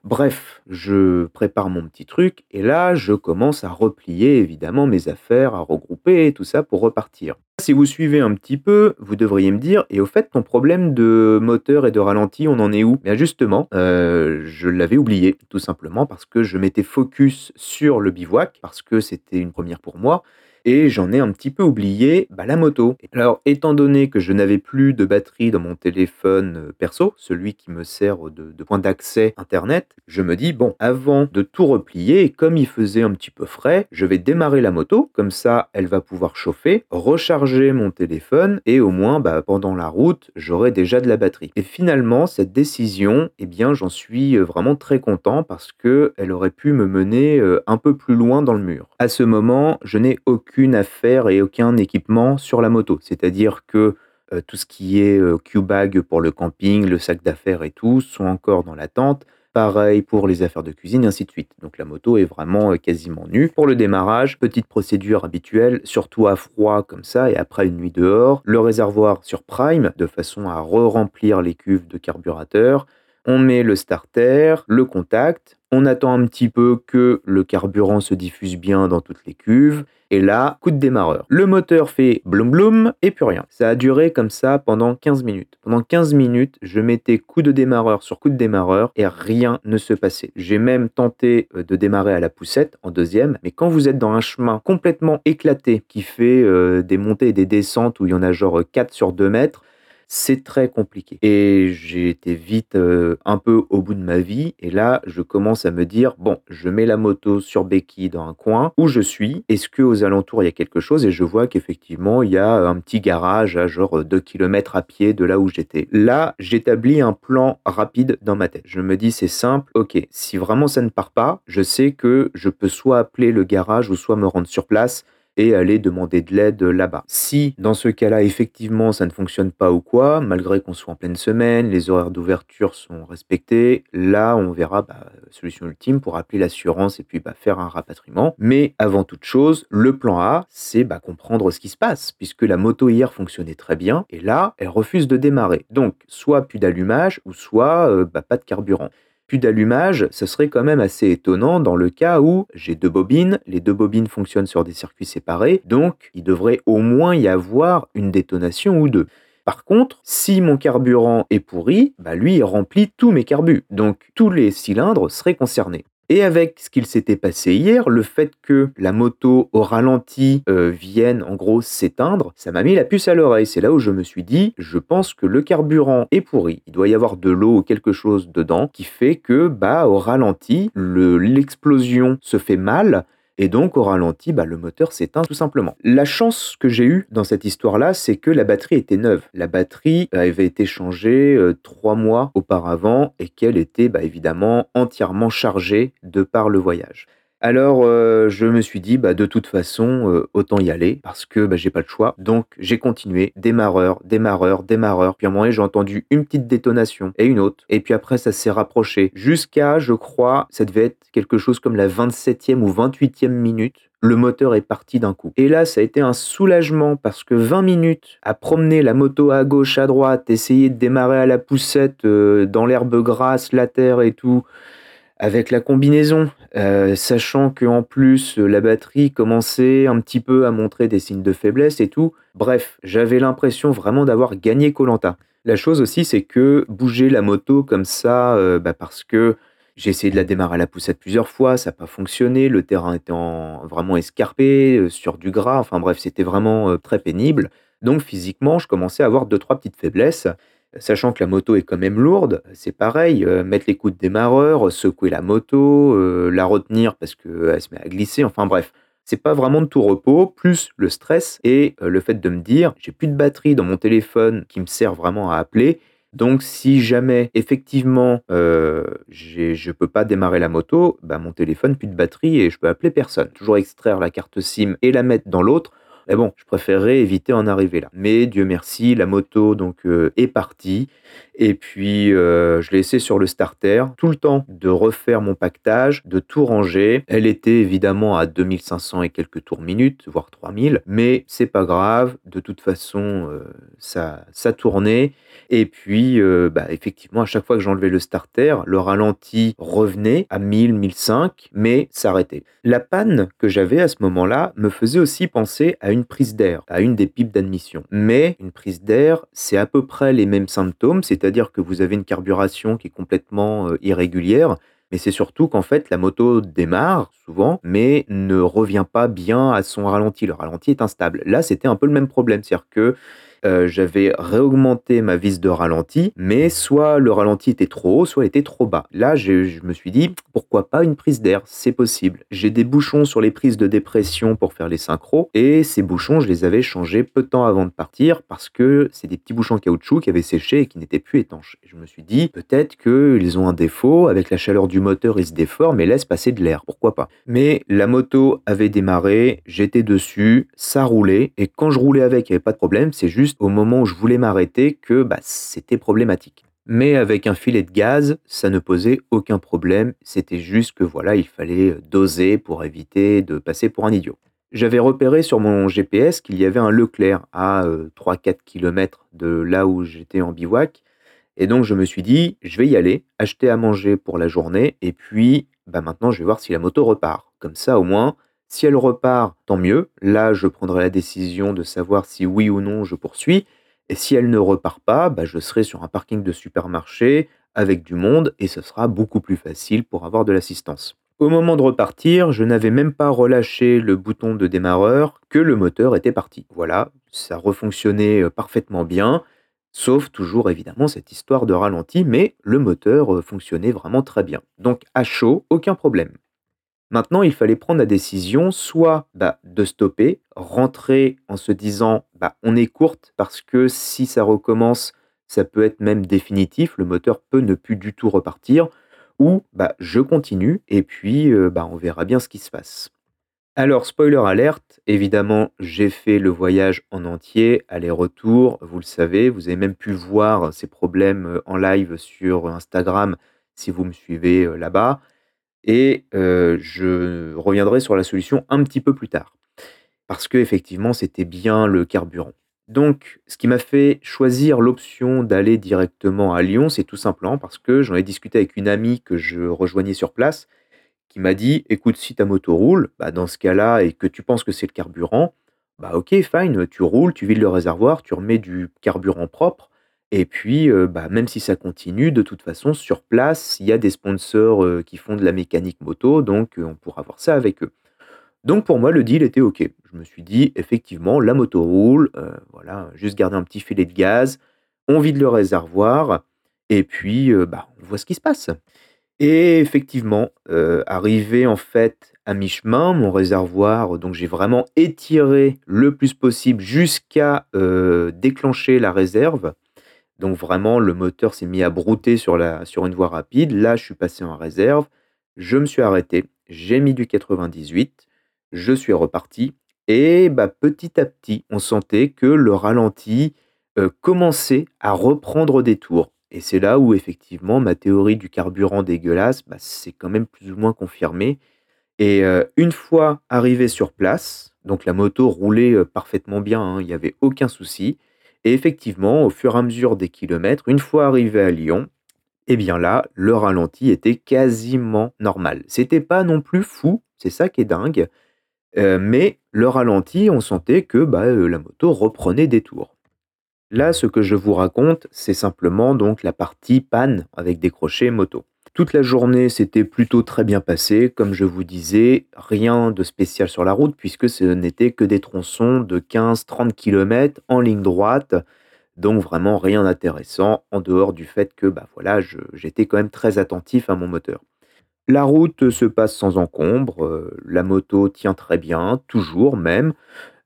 A: Bref, je prépare mon petit truc et là, je commence à replier évidemment mes affaires, à regrouper tout ça pour repartir. Si vous suivez un petit peu, vous devriez me dire, et au fait, ton problème de moteur et de ralenti, on en est où? Bien justement, euh, je l'avais oublié, tout simplement parce que je m'étais focus sur le bivouac, parce que c'était une première pour moi, et j'en ai un petit peu oublié bah, la moto. Alors, étant donné que je n'avais plus de batterie dans mon téléphone euh, perso, celui qui me sert de, point d'accès Internet, je me dis, bon, avant de tout replier, comme il faisait un petit peu frais, je vais démarrer la moto, comme ça, elle va pouvoir chauffer, recharger mon téléphone, et au moins, bah, pendant la route, j'aurai déjà de la batterie. Et finalement, cette décision, eh bien, j'en suis euh, vraiment très content parce que elle aurait pu me mener euh, un peu plus loin dans le mur. À ce moment, je n'ai aucune affaire et aucun équipement sur la moto. C'est-à-dire que euh, tout ce qui est euh, Q-bag pour le camping, le sac d'affaires et tout sont encore dans la tente. Pareil pour les affaires de cuisine, ainsi de suite. Donc la moto est vraiment euh, quasiment nue. Pour le démarrage, petite procédure habituelle, surtout à froid comme ça et après une nuit dehors. Le réservoir sur prime de façon à re-remplir les cuves de carburateur. On met le starter, le contact, on attend un petit peu que le carburant se diffuse bien dans toutes les cuves, et là, coup de démarreur. Le moteur fait bloum bloum et plus rien. Ça a duré comme ça pendant 15 minutes. Pendant 15 minutes, je mettais coup de démarreur sur coup de démarreur et rien ne se passait. J'ai même tenté euh, de démarrer à la poussette en deuxième, mais quand vous êtes dans un chemin complètement éclaté qui fait euh, des montées et des descentes où il y en a genre 4 sur 2 mètres, c'est très compliqué. Et j'ai été vite euh, un peu au bout de ma vie. Et là, je commence à me dire, bon, je mets la moto sur béquille dans un coin où je suis. Est-ce que aux alentours, il y a quelque chose? Et je vois qu'effectivement, il y a un petit garage à genre 2 km à pied de là où j'étais. Là, j'établis un plan rapide dans ma tête. Je me dis, c'est simple, ok, si vraiment ça ne part pas, je sais que je peux soit appeler le garage ou soit me rendre sur place et aller demander de l'aide là-bas. Si dans ce cas-là, effectivement, ça ne fonctionne pas ou quoi, malgré qu'on soit en pleine semaine, les horaires d'ouverture sont respectés, là, on verra bah, solution ultime pour appeler l'assurance et puis bah, faire un rapatriement. Mais avant toute chose, le plan A, c'est bah, comprendre ce qui se passe, puisque la moto hier fonctionnait très bien et là, elle refuse de démarrer. Donc, soit plus d'allumage ou soit euh, pas de carburant. Plus d'allumage, ce serait quand même assez étonnant dans le cas où j'ai deux bobines, les deux bobines fonctionnent sur des circuits séparés, donc il devrait au moins y avoir une détonation ou deux. Par contre, si mon carburant est pourri, bah lui remplit tous mes carbus, donc tous les cylindres seraient concernés. Et avec ce qu'il s'était passé hier, le fait que la moto au ralenti euh, vienne en gros s'éteindre, ça m'a mis la puce à l'oreille. C'est là où je me suis dit, je pense que le carburant est pourri. Il doit y avoir de l'eau ou quelque chose dedans qui fait que bah au ralenti, l'explosion se fait mal et donc, au ralenti, bah, le moteur s'éteint tout simplement. La chance que j'ai eue dans cette histoire-là, c'est que la batterie était neuve. La batterie avait été changée euh, trois mois auparavant et qu'elle était bah, évidemment entièrement chargée de par le voyage. Alors, euh, je me suis dit, bah, de toute façon, euh, autant y aller parce que bah, j'ai pas le choix. Donc, j'ai continué, démarreur, démarreur, démarreur. Puis à un moment j'ai entendu une petite détonation et une autre. Et puis après, ça s'est rapproché jusqu'à, je crois, ça devait être quelque chose comme la 27e ou 28e minute le moteur est parti d'un coup. Et là, ça a été un soulagement parce que 20 minutes à promener la moto à gauche, à droite, essayer de démarrer à la poussette euh, dans l'herbe grasse, la terre et tout, avec la combinaison, euh, sachant qu'en plus la batterie commençait un petit peu à montrer des signes de faiblesse et tout. Bref, j'avais l'impression vraiment d'avoir gagné Colanta. La chose aussi, c'est que bouger la moto comme ça, euh, bah, parce que j'ai essayé de la démarrer à la poussette plusieurs fois, ça n'a pas fonctionné, le terrain était vraiment escarpé, euh, sur du gras, enfin bref, c'était vraiment très pénible. Donc physiquement, je commençais à avoir deux, trois petites faiblesses. Sachant que la moto est quand même lourde, c'est pareil, euh, mettre les coups de démarreur, secouer la moto, euh, la retenir parce qu'elle se met à glisser, enfin bref, c'est pas vraiment de tout repos, plus le stress et euh, le fait de me dire j'ai plus de batterie dans mon téléphone qui me sert vraiment à appeler. Donc si jamais effectivement je peux pas démarrer la moto, bah, mon téléphone plus de batterie et je peux appeler personne. Toujours extraire la carte SIM et la mettre dans l'autre mais bon, je préférerais éviter en arriver là. Mais Dieu merci, la moto donc euh, est partie. Et puis, euh, je l'ai laissé sur le starter. Tout le temps de refaire mon pactage, de tout ranger. Elle était évidemment à 2500 et quelques tours minutes, voire 3000. Mais c'est pas grave. De toute façon, euh, ça, ça tournait. Et puis, bah, effectivement, à chaque fois que j'enlevais le starter, le ralenti revenait à 1000, 1005, mais s'arrêtait. La panne que j'avais à ce moment-là me faisait aussi penser à une prise d'air, à une des pipes d'admission. Mais une prise d'air, c'est à peu près les mêmes symptômes, c'est-à-dire que vous avez une carburation qui est complètement euh, irrégulière, mais c'est surtout qu'en fait la moto démarre souvent, mais ne revient pas bien à son ralenti. Le ralenti est instable. Là, c'était un peu le même problème, c'est-à-dire que euh, j'avais réaugmenté ma vis de ralenti, mais soit le ralenti était trop haut, soit il était trop bas. Là, je me suis dit, pourquoi pas une prise d'air? C'est possible. J'ai des bouchons sur les prises de dépression pour faire les synchros, et ces bouchons, je les avais changés peu de temps avant de partir parce que c'est des petits bouchons caoutchouc qui avaient séché et qui n'étaient plus étanches. je me suis dit, peut-être qu'ils ont un défaut, avec la chaleur du moteur, ils se déforment et laissent passer de l'air, pourquoi pas? Mais la moto avait démarré, j'étais dessus, ça roulait, et quand je roulais avec, il n'y avait pas de problème, c'est juste au moment où je voulais m'arrêter que bah, c'était problématique. Mais avec un filet de gaz, ça ne posait aucun problème. C'était juste que voilà, il fallait doser pour éviter de passer pour un idiot. J'avais repéré sur mon GPS qu'il y avait un Leclerc à 3-4 euh, km de là où j'étais en bivouac. Et donc je me suis dit, je vais y aller, acheter à manger pour la journée, et puis bah maintenant je vais voir si la moto repart. Comme ça au moins, si elle repart, tant mieux. Là, je prendrai la décision de savoir si oui ou non je poursuis. Et si elle ne repart pas, bah, je serai sur un parking de supermarché avec du monde et ce sera beaucoup plus facile pour avoir de l'assistance. Au moment de repartir, je n'avais même pas relâché le bouton de démarreur que le moteur était parti. Voilà, ça refonctionnait euh, parfaitement bien, sauf toujours évidemment cette histoire de ralenti, mais le moteur euh, fonctionnait vraiment très bien. Donc à chaud, aucun problème. Maintenant, il fallait prendre la décision soit bah, de stopper, rentrer en se disant bah, on est courte parce que si ça recommence, ça peut être même définitif, le moteur peut ne plus du tout repartir, ou bah, je continue et puis euh, bah, on verra bien ce qui se passe. Alors, spoiler alerte, évidemment, j'ai fait le voyage en entier, aller-retour, vous le savez, vous avez même pu voir ces problèmes euh, en live sur Instagram si vous me suivez euh, là-bas et je reviendrai sur la solution un petit peu plus tard. Parce que effectivement, c'était bien le carburant. Donc, ce qui m'a fait choisir l'option d'aller directement à Lyon, c'est tout simplement parce que j'en ai discuté avec une amie que je rejoignais sur place, qui m'a dit: «Écoute, si ta moto roule, bah, dans ce cas-là et que tu penses que c'est le carburant, bah, OK, fine, tu roules, tu vides le réservoir, tu remets du carburant propre et puis, heu, bah, même si ça continue, de toute façon, sur place, il y a des sponsors, heu, qui font de la mécanique moto, donc heu, on pourra voir ça avec eux». Donc pour moi, le deal était OK. Je me suis dit: «Effectivement, la moto roule, voilà, juste garder un petit filet de gaz, on vide le réservoir et puis, bah, on voit ce qui se passe». Et effectivement, arrivé en fait à mi-chemin, mon réservoir donc j'ai vraiment étiré le plus possible jusqu'à, déclencher la réserve. Donc vraiment le moteur s'est mis à brouter sur une voie rapide. Là, je suis passé en réserve, je me suis arrêté, j'ai mis du 98, je suis reparti. Et bah, petit à petit, on sentait que le ralenti, heu, commençait à reprendre des tours. Et c'est là où effectivement ma théorie du carburant dégueulasse, bah, c'est quand même plus ou moins confirmé et heu, une fois arrivé sur place, donc la moto roulait, heu, parfaitement bien, hein, il y avait aucun souci et effectivement, au fur et à mesure des kilomètres, une fois arrivé à Lyon, et bien là, le ralenti était quasiment normal. C'était pas non plus fou, c'est ça qui est dingue, heu, mais le ralenti, on sentait que, bah, heu, la moto reprenait des tours. Là, ce que je vous raconte, c'est simplement donc la partie panne avec décroché moto. Toute la journée s'était plutôt très bien passée, comme je vous disais, rien de spécial sur la route puisque ce n'était que des tronçons de 15-30 km en ligne droite, donc vraiment rien d'intéressant en dehors du fait que bah j'étais quand même très attentif à mon moteur. La route se passe sans encombre, euh, la moto tient très bien, toujours même,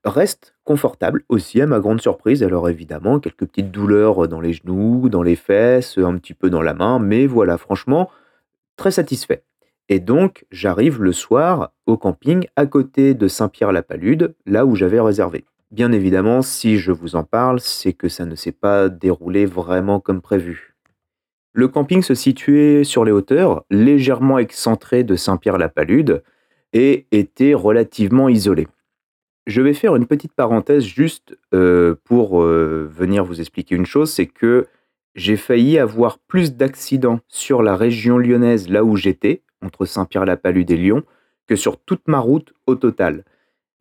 A: reste confortable aussi à ma grande surprise. Alors évidemment, quelques petites douleurs dans les genoux, dans les fesses, un petit peu dans la main, mais voilà, franchement, Très satisfait. Et donc, j'arrive le soir au camping à côté de Saint-Pierre-la-Palude, là où j'avais réservé. Bien évidemment, si je vous en parle, c'est que ça ne s'est pas déroulé vraiment comme prévu. Le camping se situait sur les hauteurs, légèrement excentré de Saint-Pierre-la-Palude, et était relativement isolé. Je vais faire une petite parenthèse juste euh, pour euh, venir vous expliquer une chose, c'est que j'ai failli avoir plus d'accidents sur la région lyonnaise, là où j'étais, entre Saint-Pierre-la-Palude et Lyon, que sur toute ma route au total.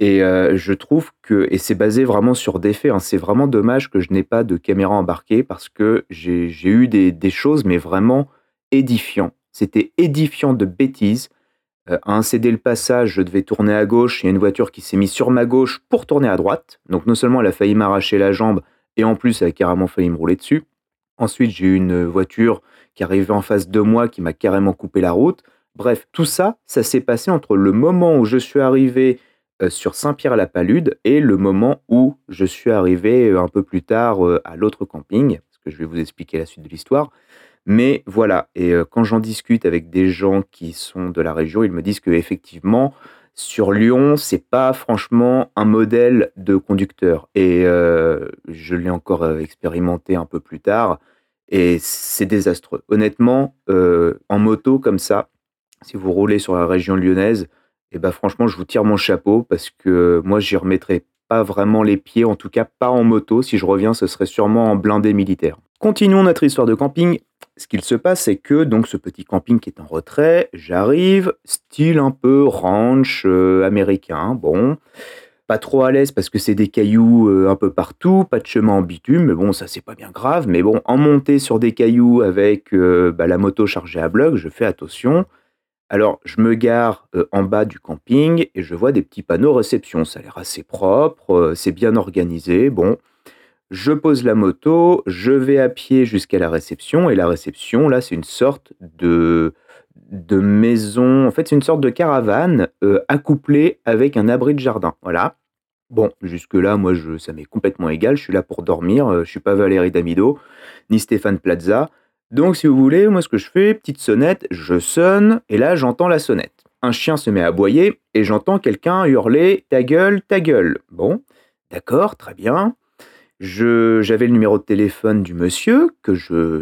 A: Et euh, je trouve que, et c'est basé vraiment sur des faits, hein, c'est vraiment dommage que je n'ai pas de caméra embarquée parce que j'ai eu des, des choses, mais vraiment édifiant. C'était édifiant de bêtises. Euh, à un cédé le passage, je devais tourner à gauche, il y a une voiture qui s'est mise sur ma gauche pour tourner à droite. Donc non seulement elle a failli m'arracher la jambe, et en plus elle a carrément failli me rouler dessus. Ensuite, j'ai eu une voiture qui arrivait en face de moi qui m'a carrément coupé la route. Bref, tout ça, ça s'est passé entre le moment où je suis arrivé euh, sur Saint-Pierre-la-Palude et le moment où je suis arrivé euh, un peu plus tard euh, à l'autre camping, parce que je vais vous expliquer la suite de l'histoire. Mais voilà, et quand j'en discute avec des gens qui sont de la région, ils me disent que effectivement, sur Lyon, c'est pas franchement un modèle de conducteur. Et je l'ai encore expérimenté un peu plus tard, et c'est désastreux. Honnêtement, euh, en moto comme ça, si vous roulez sur la région lyonnaise, et ben franchement, je vous tire mon chapeau parce que moi, j'y remettrai pas vraiment les pieds, en tout cas pas en moto. Si je reviens, ce serait sûrement en blindé militaire. Continuons notre histoire de camping. Ce qu'il se passe, c'est que donc ce petit camping qui est en retrait, j'arrive, style un peu ranch euh, américain. Bon, trop à l'aise parce que c'est des cailloux euh, un peu partout, pas de chemin en bitume, mais bon, ça c'est pas bien grave. Mais bon, en montée sur des cailloux avec euh, bah, la moto chargée à bloc, je fais attention. Alors, je me gare euh, en bas du camping et je vois des petits panneaux réception. Ça a l'air assez propre, c'est bien organisé. Bon, je pose la moto, je vais à pied jusqu'à la réception et la réception, là, c'est une sorte de, de maison. En fait, c'est une sorte de caravane accouplée avec un abri de jardin. Voilà. Bon, jusque-là, moi, je, ça m'est complètement égal. Je suis là pour dormir. euh, je suis pas Valérie Damido, ni Stéphane Plaza. Donc, si vous voulez, moi, ce que je fais, petite sonnette, je sonne, et là, j'entends la sonnette. Un chien se met à aboyer, et j'entends quelqu'un hurler Ta gueule, ta gueule. Bon, d'accord, très bien. J'avais le numéro de téléphone du monsieur que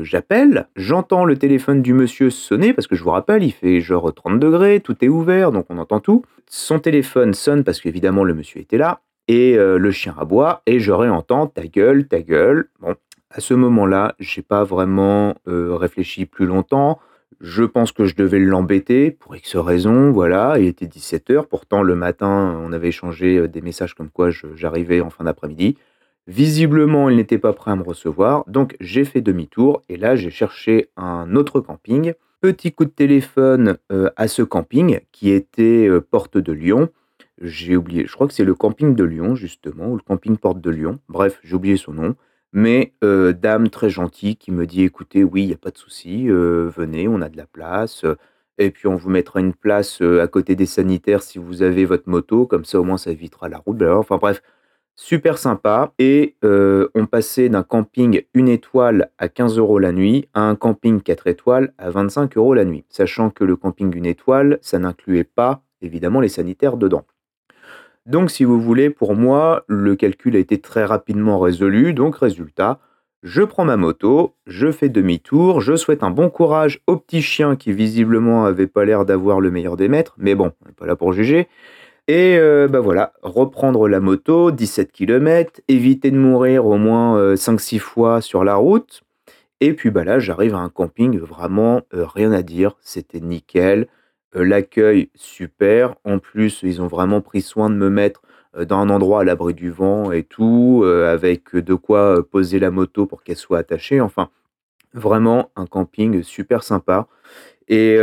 A: j'appelle. J'entends le téléphone du monsieur sonner parce que je vous rappelle, il fait genre 30 degrés, tout est ouvert, donc on entend tout. Son téléphone sonne parce qu'évidemment le monsieur était là. Et le chien aboie et je réentends ta gueule, ta gueule. Bon, à ce moment-là, j'ai pas vraiment réfléchi plus longtemps. Je pense que je devais l'embêter pour X raisons, voilà. Il était 17h, pourtant le matin, on avait échangé des messages comme quoi j'arrivais en fin d'après-midi. Visiblement, il n'était pas prêt à me recevoir, donc j'ai fait demi-tour et là j'ai cherché un autre camping. Petit coup de téléphone à ce camping qui était porte de Lyon. J'ai oublié, je crois que c'est le camping de Lyon justement, ou le camping porte de Lyon. Bref, j'ai oublié son nom. Mais dame très gentille qui me dit «Écoutez, oui, il n'y a pas de souci, venez, on a de la place, et puis on vous mettra une place, à côté des sanitaires si vous avez votre moto, comme ça au moins ça évitera la route». enfin bref, super sympa et on passait d'un camping une étoile à 15 euros la nuit à un camping 4 étoiles à 25 euros la nuit. Sachant que le camping une étoile, ça n'incluait pas évidemment les sanitaires dedans. Donc si vous voulez, pour moi, le calcul a été très rapidement résolu. Donc résultat, je prends ma moto, je fais demi-tour, je souhaite un bon courage au petit chien qui visiblement avait pas l'air d'avoir le meilleur des maîtres, mais bon, on n'est pas là pour juger. Et euh, bah voilà, reprendre la moto, 17 km, éviter de mourir au moins 5-6 euh, fois sur la route. Et puis bah là, j'arrive à un camping, vraiment euh, rien à dire, c'était nickel. Euh, l'accueil, super. En plus, ils ont vraiment pris soin de me mettre euh, dans un endroit à l'abri du vent et tout, euh, avec de quoi poser la moto pour qu'elle soit attachée. Enfin, vraiment un camping super sympa. Et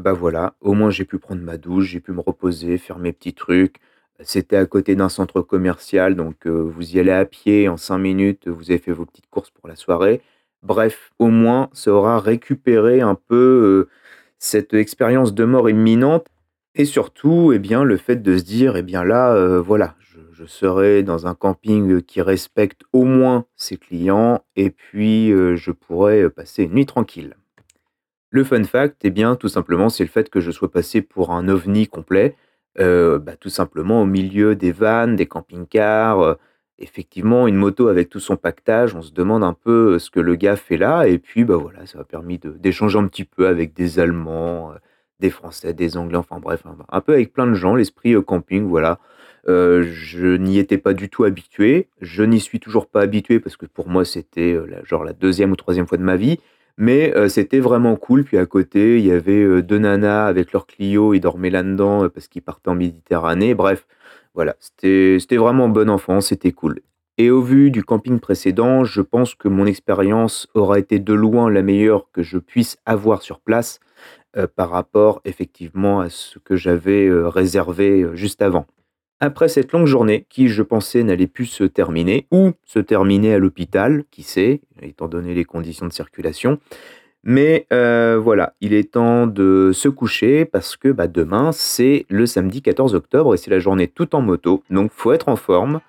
A: bah voilà, au moins j'ai pu prendre ma douche, j'ai pu me reposer, faire mes petits trucs. C'était à côté d'un centre commercial, donc vous y allez à pied en 5 minutes, vous avez fait vos petites courses pour la soirée. Bref, au moins ça aura récupéré un peu cette expérience de mort imminente et surtout, eh bien, le fait de se dire, eh bien là, euh, voilà, je, serai dans un camping qui respecte au moins ses clients et puis euh, je pourrai passer une nuit tranquille. Le fun fact, eh bien, tout simplement, c'est le fait que je sois passé pour un ovni complet, euh, bah, tout simplement au milieu des vannes, des camping-cars, effectivement, une moto avec tout son pactage, on se demande un peu euh, ce que le gars fait là. Et puis, bah voilà, ça a permis d'échanger un petit peu avec des Allemands, euh, des Français, des Anglais, enfin bref, un, peu avec plein de gens, l'esprit euh, camping, voilà. je n'y étais pas du tout habitué. Je n'y suis toujours pas habitué parce que pour moi, c'était genre la deuxième ou troisième fois de ma vie. Mais c'était vraiment cool. Puis à côté, il y avait deux nanas avec leur Clio. Ils dormaient là-dedans parce qu'ils partaient en Méditerranée. Bref, voilà, c'était vraiment bon enfant, c'était cool. Et au vu du camping précédent, je pense que mon expérience aura été de loin la meilleure que je puisse avoir sur place euh, par rapport effectivement à ce que j'avais euh, réservé euh, juste avant. Après cette longue journée, qui je pensais n'allait plus se terminer, ou se terminer à l'hôpital, qui sait, étant donné les conditions de circulation, mais euh, voilà, il est temps de se coucher parce que bah, demain, c'est le samedi 14 octobre et c'est la journée tout en moto. Donc, faut être en forme.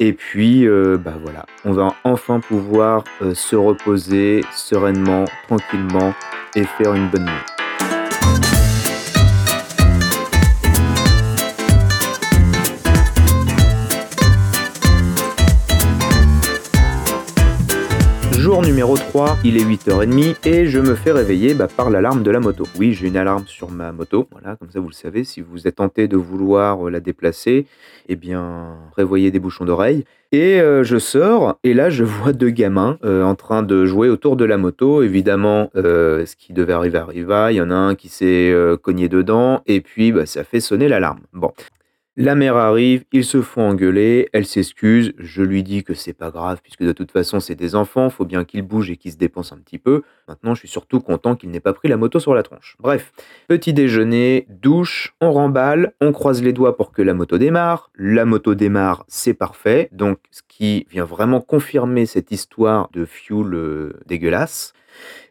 A: Et puis, euh, bah voilà, on va enfin pouvoir euh, se reposer sereinement, tranquillement et faire une bonne nuit. Numéro 3, il est 8h30 et je me fais réveiller bah, par l'alarme de la moto. Oui, j'ai une alarme sur ma moto, voilà, comme ça vous le savez, si vous êtes tenté de vouloir euh, la déplacer, eh bien, prévoyez des bouchons d'oreille. Et euh, je sors, et là je vois deux gamins euh, en train de jouer autour de la moto. Évidemment, ce qui devait arriver arriva, il y en a un qui s'est cogné dedans, et puis bah, ça fait sonner l'alarme. Bon, la mère arrive, ils se font engueuler, elle s'excuse, je lui dis que c'est pas grave puisque de toute façon c'est des enfants, faut bien qu'ils bougent et qu'ils se dépensent un petit peu. Maintenant, je suis surtout content qu'il n'ait pas pris la moto sur la tronche. Bref, petit déjeuner, douche, on remballe, on croise les doigts pour que la moto démarre. La moto démarre, c'est parfait. Donc ce qui vient vraiment confirmer cette histoire de fuel euh, dégueulasse.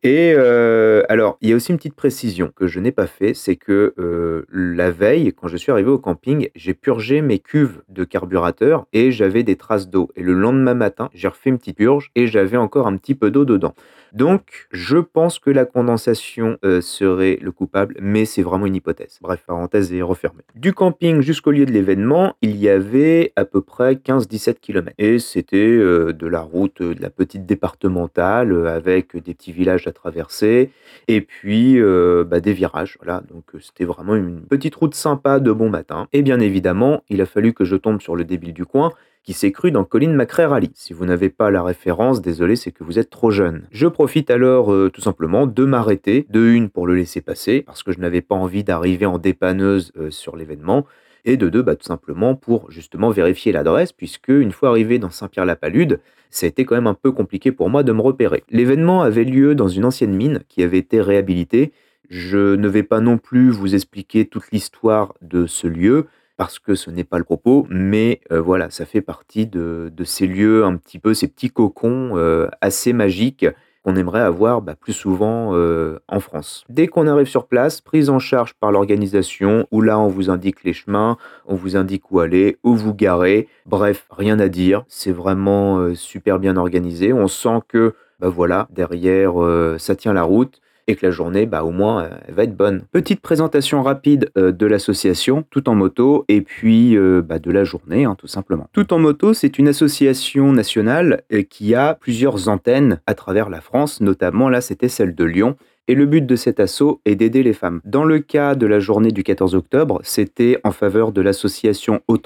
A: Et euh, alors, il y a aussi une petite précision que je n'ai pas fait, c'est que euh, la veille, quand je suis arrivé au camping, j'ai purgé mes cuves de carburateur et j'avais des traces d'eau. Et le lendemain matin, j'ai refait une petite purge et j'avais encore un petit peu d'eau dedans. Donc, je pense que la condensation euh, serait le coupable, mais c'est vraiment une hypothèse. Bref, parenthèse est refermée. Du camping jusqu'au lieu de l'événement, il y avait à peu près 15-17 km. Et c'était euh, de la route, de la petite départementale, avec des petits villages à traverser, et puis bah, des virages. Voilà, donc c'était vraiment une petite route sympa de bon matin. Et bien évidemment, il a fallu que je tombe sur le débile du coin qui s'est cru dans Colin McRae Rally. Si vous n'avez pas la référence, désolé, c'est que vous êtes trop jeune. Je profite alors euh, tout simplement de m'arrêter, de une pour le laisser passer, parce que je n'avais pas envie d'arriver en dépanneuse euh, sur l'événement, et de deux, bah, tout simplement pour justement vérifier l'adresse, puisque une fois arrivé dans Saint-Pierre-la-Palude, ça a été quand même un peu compliqué pour moi de me repérer. L'événement avait lieu dans une ancienne mine qui avait été réhabilitée. Je ne vais pas non plus vous expliquer toute l'histoire de ce lieu, parce que ce n'est pas le propos, mais euh, voilà, ça fait partie de, ces lieux un petit peu, ces petits cocons euh, assez magiques qu'on aimerait avoir bah, plus souvent euh, en France. Dès qu'on arrive sur place, prise en charge par l'organisation, où là on vous indique les chemins, on vous indique où aller, où vous garer, bref, rien à dire, c'est vraiment super bien organisé, on sent que bah voilà, derrière ça tient la route, et que la journée, bah, au moins, euh, elle va être bonne. Petite présentation rapide euh, de l'association Tout en moto et puis euh, bah, de la journée, hein, tout simplement. Tout en moto, c'est une association nationale qui a plusieurs antennes à travers la France, notamment là, c'était celle de Lyon et le but de cet assaut est d'aider les femmes. Dans le cas de la journée du 14 octobre, c'était en faveur de l'association Au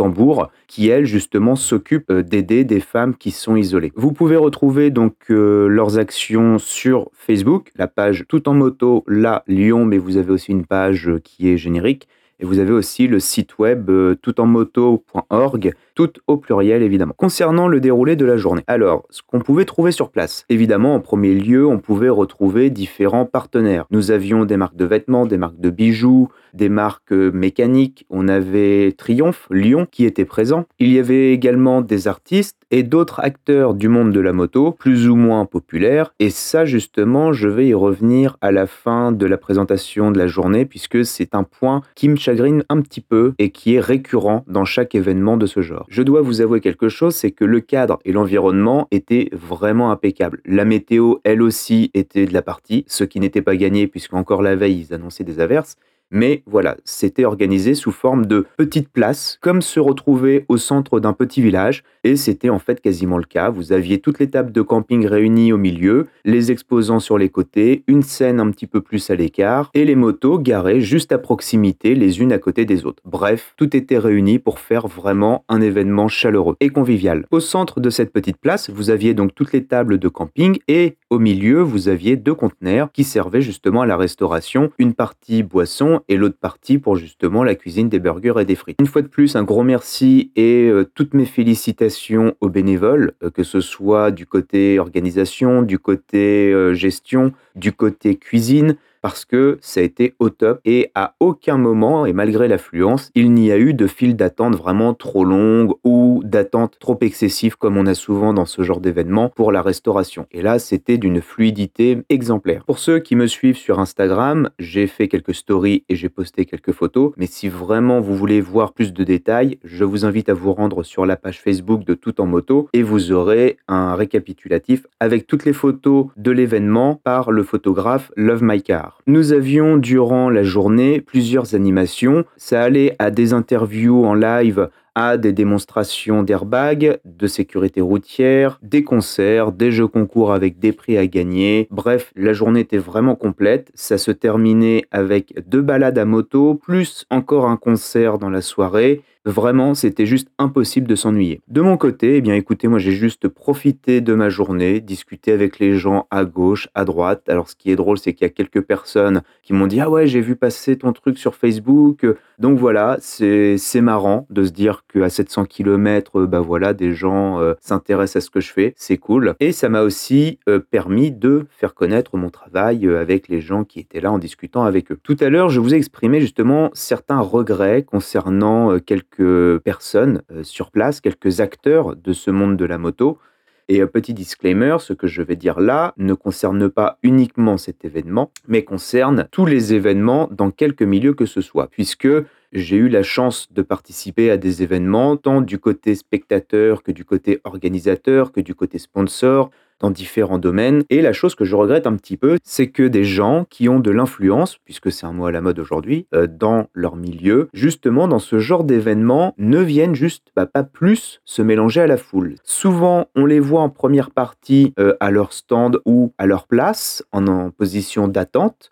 A: qui elle justement s'occupe euh, d'aider des femmes qui sont isolées. Vous pouvez retrouver donc euh, leurs actions sur Facebook, la page Tout en moto, là Lyon, mais vous avez aussi une page euh, qui est générique. Et vous avez aussi le site web toutenmoto.org tout au pluriel évidemment. Concernant le déroulé de la journée, alors ce qu'on pouvait trouver sur place, évidemment en premier lieu on pouvait retrouver différents partenaires. Nous avions des marques de vêtements, des marques de bijoux, des marques mécaniques, on avait Triomphe, Lyon qui était présent. Il y avait également des artistes et d'autres acteurs du monde de la moto, plus ou moins populaires. Et ça justement, je vais y revenir à la fin de la présentation de la journée puisque c'est un point qui me chagrine un petit peu et qui est récurrent dans chaque événement de ce genre. Je dois vous avouer quelque chose, c'est que le cadre et l'environnement étaient vraiment impeccables. La météo, elle aussi, était de la partie, ce qui n'était pas gagné puisque encore la veille, ils annonçaient des averses. Mais voilà, c'était organisé sous forme de petites places, comme se retrouver au centre d'un petit village. Et c'était en fait quasiment le cas. Vous aviez toutes les tables de camping réunies au milieu, les exposants sur les côtés, une scène un petit peu plus à l'écart, et les motos garées juste à proximité, les unes à côté des autres. Bref, tout était réuni pour faire vraiment un événement chaleureux et convivial. Au centre de cette petite place, vous aviez donc toutes les tables de camping et au milieu, vous aviez deux conteneurs qui servaient justement à la restauration, une partie boisson et l'autre partie pour justement la cuisine des burgers et des frites. Une fois de plus, un gros merci et euh, toutes mes félicitations aux bénévoles, euh, que ce soit du côté organisation, du côté euh, gestion, du côté cuisine parce que ça a été au top et à aucun moment, et malgré l'affluence, il n'y a eu de file d'attente vraiment trop longue ou d'attente trop excessive comme on a souvent dans ce genre d'événement pour la restauration. Et là, c'était d'une fluidité exemplaire. Pour ceux qui me suivent sur Instagram, j'ai fait quelques stories et j'ai posté quelques photos, mais si vraiment vous voulez voir plus de détails, je vous invite à vous rendre sur la page Facebook de Tout en moto et vous aurez un récapitulatif avec toutes les photos de l'événement par le photographe Love My Car. Nous avions durant la journée plusieurs animations. Ça allait à des interviews en live à des démonstrations d'airbags, de sécurité routière, des concerts, des jeux concours avec des prix à gagner. Bref, la journée était vraiment complète. Ça se terminait avec deux balades à moto, plus encore un concert dans la soirée. Vraiment, c'était juste impossible de s'ennuyer. De mon côté, eh bien écoutez, moi j'ai juste profité de ma journée, discuté avec les gens à gauche, à droite. Alors ce qui est drôle, c'est qu'il y a quelques personnes qui m'ont dit "Ah ouais, j'ai vu passer ton truc sur Facebook." Donc voilà, c'est marrant de se dire qu'à 700 km, bah voilà, des gens euh, s'intéressent à ce que je fais, c'est cool. Et ça m'a aussi euh, permis de faire connaître mon travail euh, avec les gens qui étaient là en discutant avec eux. Tout à l'heure, je vous ai exprimé justement certains regrets concernant quelques personnes sur place, quelques acteurs de ce monde de la moto. Et petit disclaimer, ce que je vais dire là ne concerne pas uniquement cet événement, mais concerne tous les événements dans quelque milieu que ce soit, puisque J'ai eu la chance de participer à des événements, tant du côté spectateur que du côté organisateur, que du côté sponsor, dans différents domaines. Et la chose que je regrette un petit peu, c'est que des gens qui ont de l'influence, puisque c'est un mot à la mode aujourd'hui, euh, dans leur milieu, justement dans ce genre d'événements, ne viennent juste bah, pas plus se mélanger à la foule. Souvent, on les voit en première partie euh, à leur stand ou à leur place, en, en position d'attente.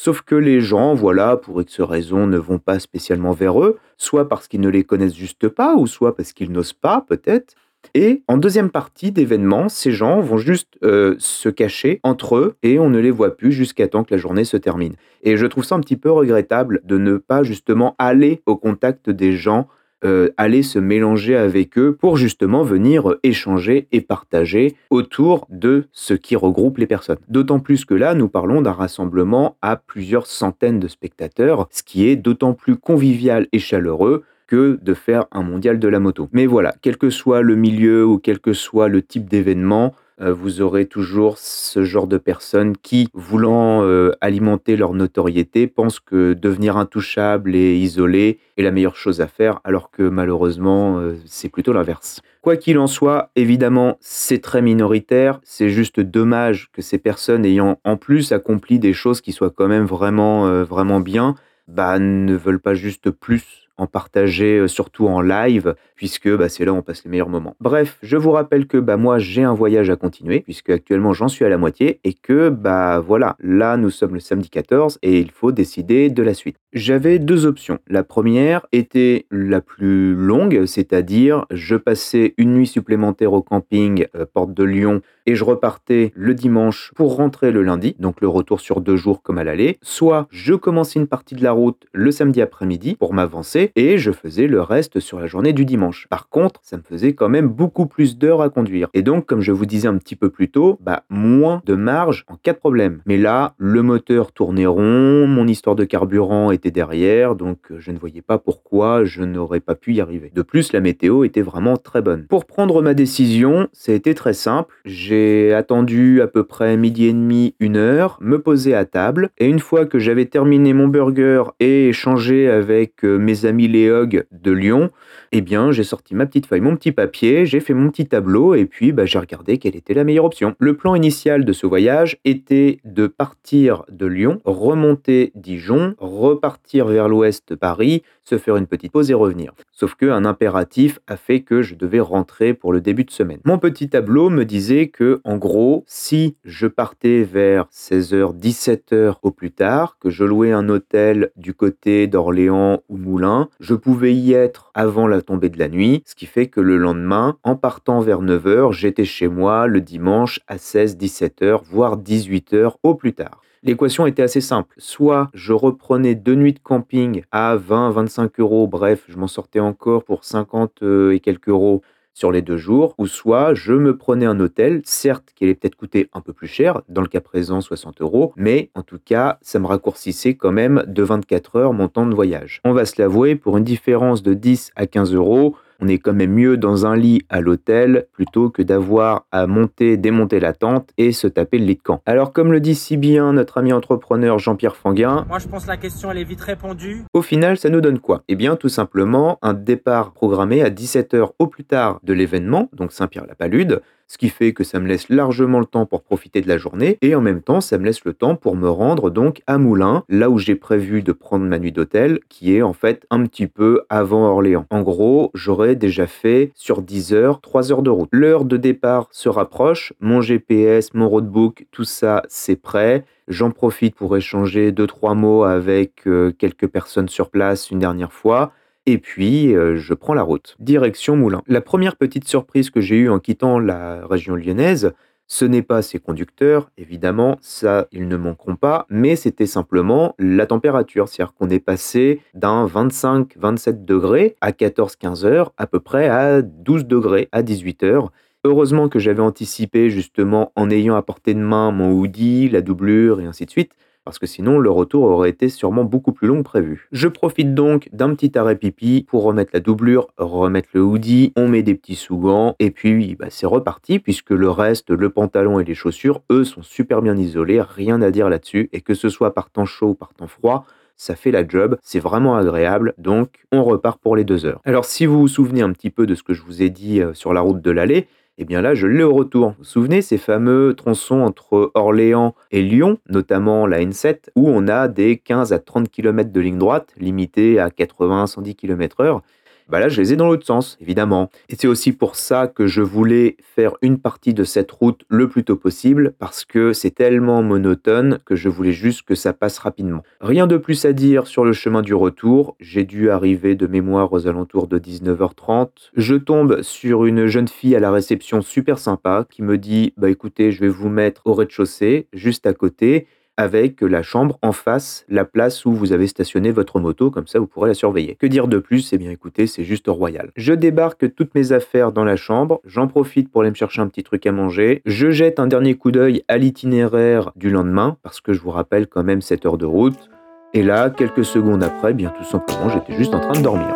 A: Sauf que les gens, voilà, pour X raisons, ne vont pas spécialement vers eux, soit parce qu'ils ne les connaissent juste pas, ou soit parce qu'ils n'osent pas, peut-être. Et en deuxième partie d'événement, ces gens vont juste euh, se cacher entre eux et on ne les voit plus jusqu'à temps que la journée se termine. Et je trouve ça un petit peu regrettable de ne pas justement aller au contact des gens euh, aller se mélanger avec eux pour justement venir échanger et partager autour de ce qui regroupe les personnes. D'autant plus que là, nous parlons d'un rassemblement à plusieurs centaines de spectateurs, ce qui est d'autant plus convivial et chaleureux que de faire un mondial de la moto. Mais voilà, quel que soit le milieu ou quel que soit le type d'événement, euh, vous aurez toujours ce genre de personnes qui, voulant euh, alimenter leur notoriété, pensent que devenir intouchable et isolé est la meilleure chose à faire, alors que malheureusement, euh, c'est plutôt l'inverse. Quoi qu'il en soit, évidemment, c'est très minoritaire. C'est juste dommage que ces personnes ayant en plus accompli des choses qui soient quand même vraiment, vraiment bien, bah, ne veulent pas juste plus en partager euh, surtout en live, puisque bah, c'est là où on passe les meilleurs moments. Bref, je vous rappelle que bah, moi j'ai un voyage à continuer, puisque actuellement j'en suis à la moitié, et que bah voilà, là nous sommes le samedi 14 et il faut décider de la suite. J'avais deux options. La première était la plus longue, c'est-à-dire je passais une nuit supplémentaire au camping euh, Porte de Lyon et je repartais le dimanche pour rentrer le lundi, donc le retour sur deux jours comme à l'aller. Soit je commençais une partie de la route le samedi après-midi pour m'avancer et je faisais le reste sur la journée du dimanche. Par contre, ça me faisait quand même beaucoup plus d'heures à conduire. Et donc, comme je vous disais un petit peu plus tôt, bah, moins de marge en cas de problème. Mais là, le moteur tournait rond, mon histoire de carburant était derrière, donc euh, je ne voyais pas pourquoi je n'aurais pas pu y arriver. De plus, la météo était vraiment très bonne. Pour prendre ma décision, ça a été très simple. J'ai attendu à peu près midi et demi, une heure, me poser à table, et une fois que j'avais terminé mon burger et échangé avec euh, mes amis les de Lyon, eh bien, j'ai sorti ma petite feuille, mon petit papier, j'ai fait mon petit tableau et puis bah, j'ai regardé quelle était la meilleure option. Le plan initial de ce voyage était de partir de Lyon, remonter Dijon, repartir vers l'ouest Paris, se faire une petite pause et revenir. Sauf qu'un impératif a fait que je devais rentrer pour le début de semaine. Mon petit tableau me disait que, en gros, si je partais vers 16h, 17h au plus tard, que je louais un hôtel du côté d'Orléans ou Moulins, je pouvais y être avant la tombée de la nuit, ce qui fait que le lendemain, en partant vers 9h, j'étais chez moi le dimanche à 16, 17h, voire 18h au plus tard. L'équation était assez simple. Soit je reprenais deux nuits de camping à 20, 25 euros, bref, je m'en sortais encore pour 50 euh, et quelques euros sur les deux jours, ou soit je me prenais un hôtel, certes qui allait peut-être coûter un peu plus cher, dans le cas présent 60 euros, mais en tout cas ça me raccourcissait quand même de 24 heures mon temps de voyage. On va se l'avouer, pour une différence de 10 à 15 euros, on est quand même mieux dans un lit à l'hôtel plutôt que d'avoir à monter, démonter la tente et se taper le lit de camp. Alors comme le dit si bien notre ami entrepreneur Jean-Pierre Fanguin,
B: moi je pense que la question elle est vite répondue.
A: Au final, ça nous donne quoi? Eh bien tout simplement un départ programmé à 17h au plus tard de l'événement, donc Saint-Pierre-la-Palude, ce qui fait que ça me laisse largement le temps pour profiter de la journée et en même temps ça me laisse le temps pour me rendre donc à Moulins, là où j'ai prévu de prendre ma nuit d'hôtel, qui est en fait un petit peu avant Orléans. En gros, j'aurais déjà fait sur 10 heures, 3 heures de route. L'heure de départ se rapproche, mon GPS, mon roadbook, tout ça c'est prêt. J'en profite pour échanger deux trois mots avec euh, quelques personnes sur place une dernière fois et puis, euh, je prends la route, direction Moulins. La première petite surprise que j'ai eue en quittant la région lyonnaise, ce n'est pas ces conducteurs, évidemment, ça, ils ne manqueront pas, mais c'était simplement la température. C'est-à-dire qu'on est passé d'un 25-27 degrés à 14-15 heures, à peu près à 12 degrés à 18 heures. Heureusement que j'avais anticipé justement en ayant à portée de main mon hoodie, la doublure et ainsi de suite parce que sinon le retour aurait été sûrement beaucoup plus long que prévu. Je profite donc d'un petit arrêt pipi pour remettre la doublure, remettre le hoodie, on met des petits sous-gants, et puis bah, c'est reparti, puisque le reste, le pantalon et les chaussures, eux, sont super bien isolés, rien à dire là-dessus, et que ce soit par temps chaud ou par temps froid, ça fait la job, c'est vraiment agréable, donc on repart pour les deux heures. Alors si vous vous souvenez un petit peu de ce que je vous ai dit euh, sur la route de l'allée, et eh bien là, je l'ai au retour. Vous vous souvenez ces fameux tronçons entre Orléans et Lyon, notamment la N7, où on a des 15 à 30 km de ligne droite, limitée à 80-110 km/h bah là je les ai dans l'autre sens, évidemment. Et c'est aussi pour ça que je voulais faire une partie de cette route le plus tôt possible, parce que c'est tellement monotone que je voulais juste que ça passe rapidement. Rien de plus à dire sur le chemin du retour, j'ai dû arriver de mémoire aux alentours de 19h30. Je tombe sur une jeune fille à la réception super sympa qui me dit Bah écoutez, je vais vous mettre au rez-de-chaussée, juste à côté avec la chambre en face, la place où vous avez stationné votre moto, comme ça vous pourrez la surveiller. Que dire de plus? Eh bien écoutez, c'est juste royal. Je débarque toutes mes affaires dans la chambre, j'en profite pour aller me chercher un petit truc à manger, je jette un dernier coup d'œil à l'itinéraire du lendemain, parce que je vous rappelle quand même cette heure de route, et là, quelques secondes après, eh bien tout simplement, j'étais juste en train de dormir.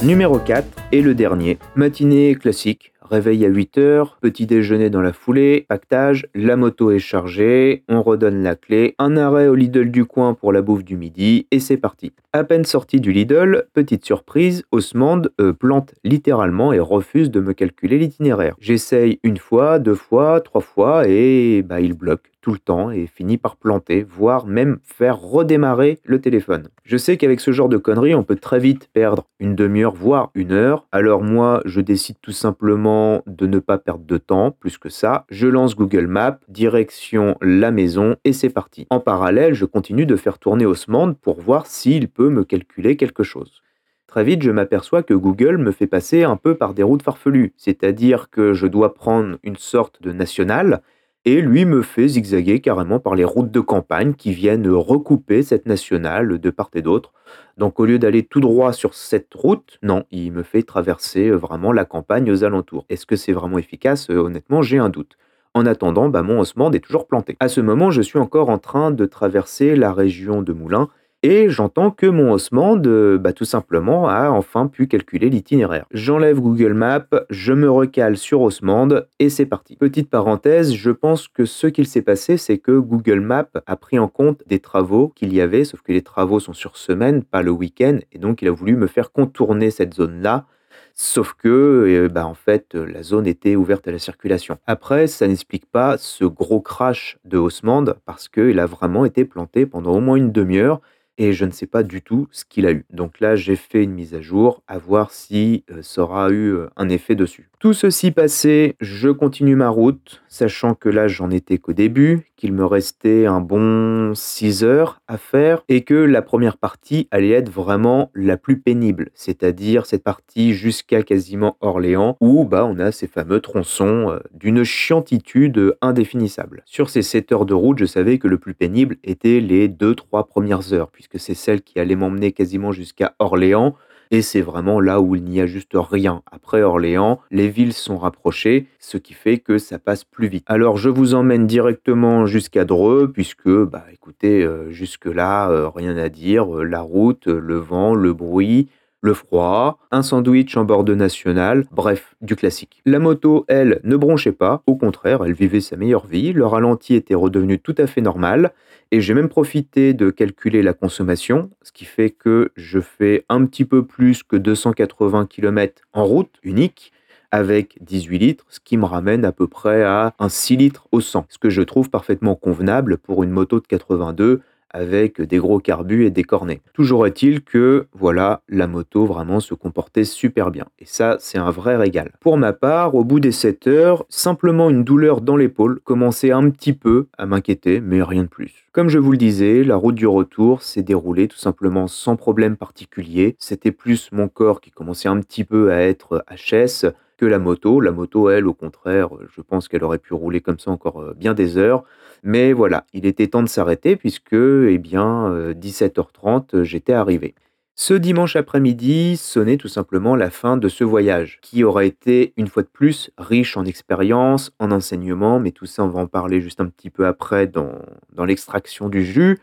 A: Numéro 4 et le dernier. Matinée classique, réveil à 8h, petit déjeuner dans la foulée, pactage, la moto est chargée, on redonne la clé, un arrêt au Lidl du coin pour la bouffe du midi et c'est parti. À peine sorti du Lidl, petite surprise, Osmond euh, plante littéralement et refuse de me calculer l'itinéraire. J'essaye une fois, deux fois, trois fois et bah il bloque tout le temps et finit par planter, voire même faire redémarrer le téléphone. Je sais qu'avec ce genre de conneries, on peut très vite perdre une demi-heure, voire une heure. Alors moi, je décide tout simplement de ne pas perdre de temps, plus que ça. Je lance Google Maps, direction la maison, et c'est parti. En parallèle, je continue de faire tourner Osmond pour voir s'il peut me calculer quelque chose. Très vite, je m'aperçois que Google me fait passer un peu par des routes farfelues, c'est-à-dire que je dois prendre une sorte de nationale et lui me fait zigzaguer carrément par les routes de campagne qui viennent recouper cette nationale de part et d'autre. Donc au lieu d'aller tout droit sur cette route, non, il me fait traverser euh, vraiment la campagne aux alentours. Est-ce que c'est vraiment efficace? Euh, Honnêtement, j'ai un doute. En attendant, bah, mon Osmond est toujours planté. À ce moment, je suis encore en train de traverser la région de Moulins et j'entends que mon Osmond, bah, tout simplement, a enfin pu calculer l'itinéraire. J'enlève Google Maps, je me recale sur Osmond et c'est parti. Petite parenthèse, je pense que ce qu'il s'est passé, c'est que Google Maps a pris en compte des travaux qu'il y avait, sauf que les travaux sont sur semaine, pas le week-end, et donc il a voulu me faire contourner cette zone-là. Sauf que, bah, en fait, la zone était ouverte à la circulation. Après, ça n'explique pas ce gros crash de Osmond parce qu'il a vraiment été planté pendant au moins une demi-heure et je ne sais pas du tout ce qu'il a eu. Donc là, j'ai fait une mise à jour à voir si euh, ça aura eu euh, un effet dessus. Tout ceci passé, je continue ma route, sachant que là, j'en étais qu'au début, qu'il me restait un bon 6 heures à faire et que la première partie allait être vraiment la plus pénible, c'est-à-dire cette partie jusqu'à quasiment Orléans où bah, on a ces fameux tronçons euh, d'une chiantitude indéfinissable. Sur ces 7 heures de route, je savais que le plus pénible était les 2-3 premières heures, c'est celle qui allait m'emmener quasiment jusqu'à Orléans et c'est vraiment là où il n'y a juste rien. Après Orléans, les villes sont rapprochées, ce qui fait que ça passe plus vite. Alors je vous emmène directement jusqu'à Dreux, puisque, bah écoutez, euh, jusque-là, euh, rien à dire. Euh, la route, le vent, le bruit, le froid, un sandwich en bord de national, bref, du classique. La moto, elle, ne bronchait pas, au contraire, elle vivait sa meilleure vie, le ralenti était redevenu tout à fait normal, et j'ai même profité de calculer la consommation, ce qui fait que je fais un petit peu plus que 280 km en route unique, avec 18 litres, ce qui me ramène à peu près à un 6 litres au 100, ce que je trouve parfaitement convenable pour une moto de 82 avec des gros carbus et des cornets. Toujours est-il que, voilà, la moto vraiment se comportait super bien. Et ça, c'est un vrai régal. Pour ma part, au bout des 7 heures, simplement une douleur dans l'épaule commençait un petit peu à m'inquiéter, mais rien de plus. Comme je vous le disais, la route du retour s'est déroulée tout simplement sans problème particulier. C'était plus mon corps qui commençait un petit peu à être HS que la moto. La moto, elle, au contraire, je pense qu'elle aurait pu rouler comme ça encore euh, bien des heures. Mais voilà, il était temps de s'arrêter puisque, eh bien, 17h30, euh, j'étais arrivé. Ce dimanche après-midi sonnait tout simplement la fin de ce voyage, qui aura été, une fois de plus, riche en expérience, en enseignement, mais tout ça, on va en parler juste un petit peu après dans, dans l'extraction du jus.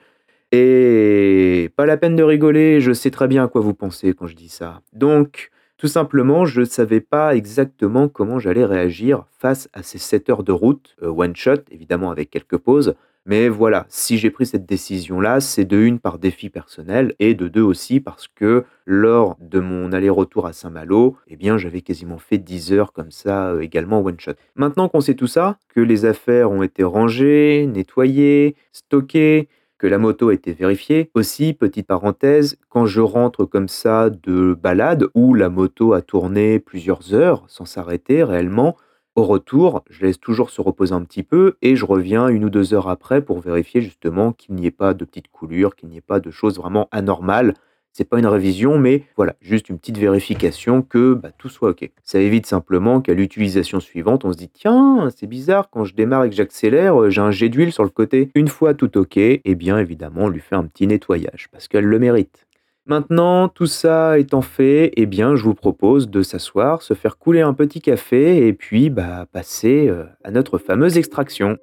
A: Et pas la peine de rigoler, je sais très bien à quoi vous pensez quand je dis ça. Donc, tout simplement, je ne savais pas exactement comment j'allais réagir face à ces 7 heures de route, euh, one shot, évidemment avec quelques pauses. Mais voilà, si j'ai pris cette décision-là, c'est de une par défi personnel et de deux aussi parce que lors de mon aller-retour à Saint-Malo, eh bien j'avais quasiment fait 10 heures comme ça euh, également one shot. Maintenant qu'on sait tout ça, que les affaires ont été rangées, nettoyées, stockées, que la moto a été vérifiée. Aussi, petite parenthèse, quand je rentre comme ça de balade où la moto a tourné plusieurs heures sans s'arrêter réellement, au retour, je laisse toujours se reposer un petit peu et je reviens une ou deux heures après pour vérifier justement qu'il n'y ait pas de petites coulures, qu'il n'y ait pas de choses vraiment anormales c'est pas une révision, mais voilà, juste une petite vérification que bah, tout soit OK. Ça évite simplement qu'à l'utilisation suivante, on se dit tiens, c'est bizarre, quand je démarre et que j'accélère, euh, j'ai un jet d'huile sur le côté. Une fois tout OK, et eh bien évidemment, on lui fait un petit nettoyage parce qu'elle le mérite. Maintenant, tout ça étant fait, eh bien, je vous propose de s'asseoir, se faire couler un petit café et puis bah, passer euh, à notre fameuse extraction.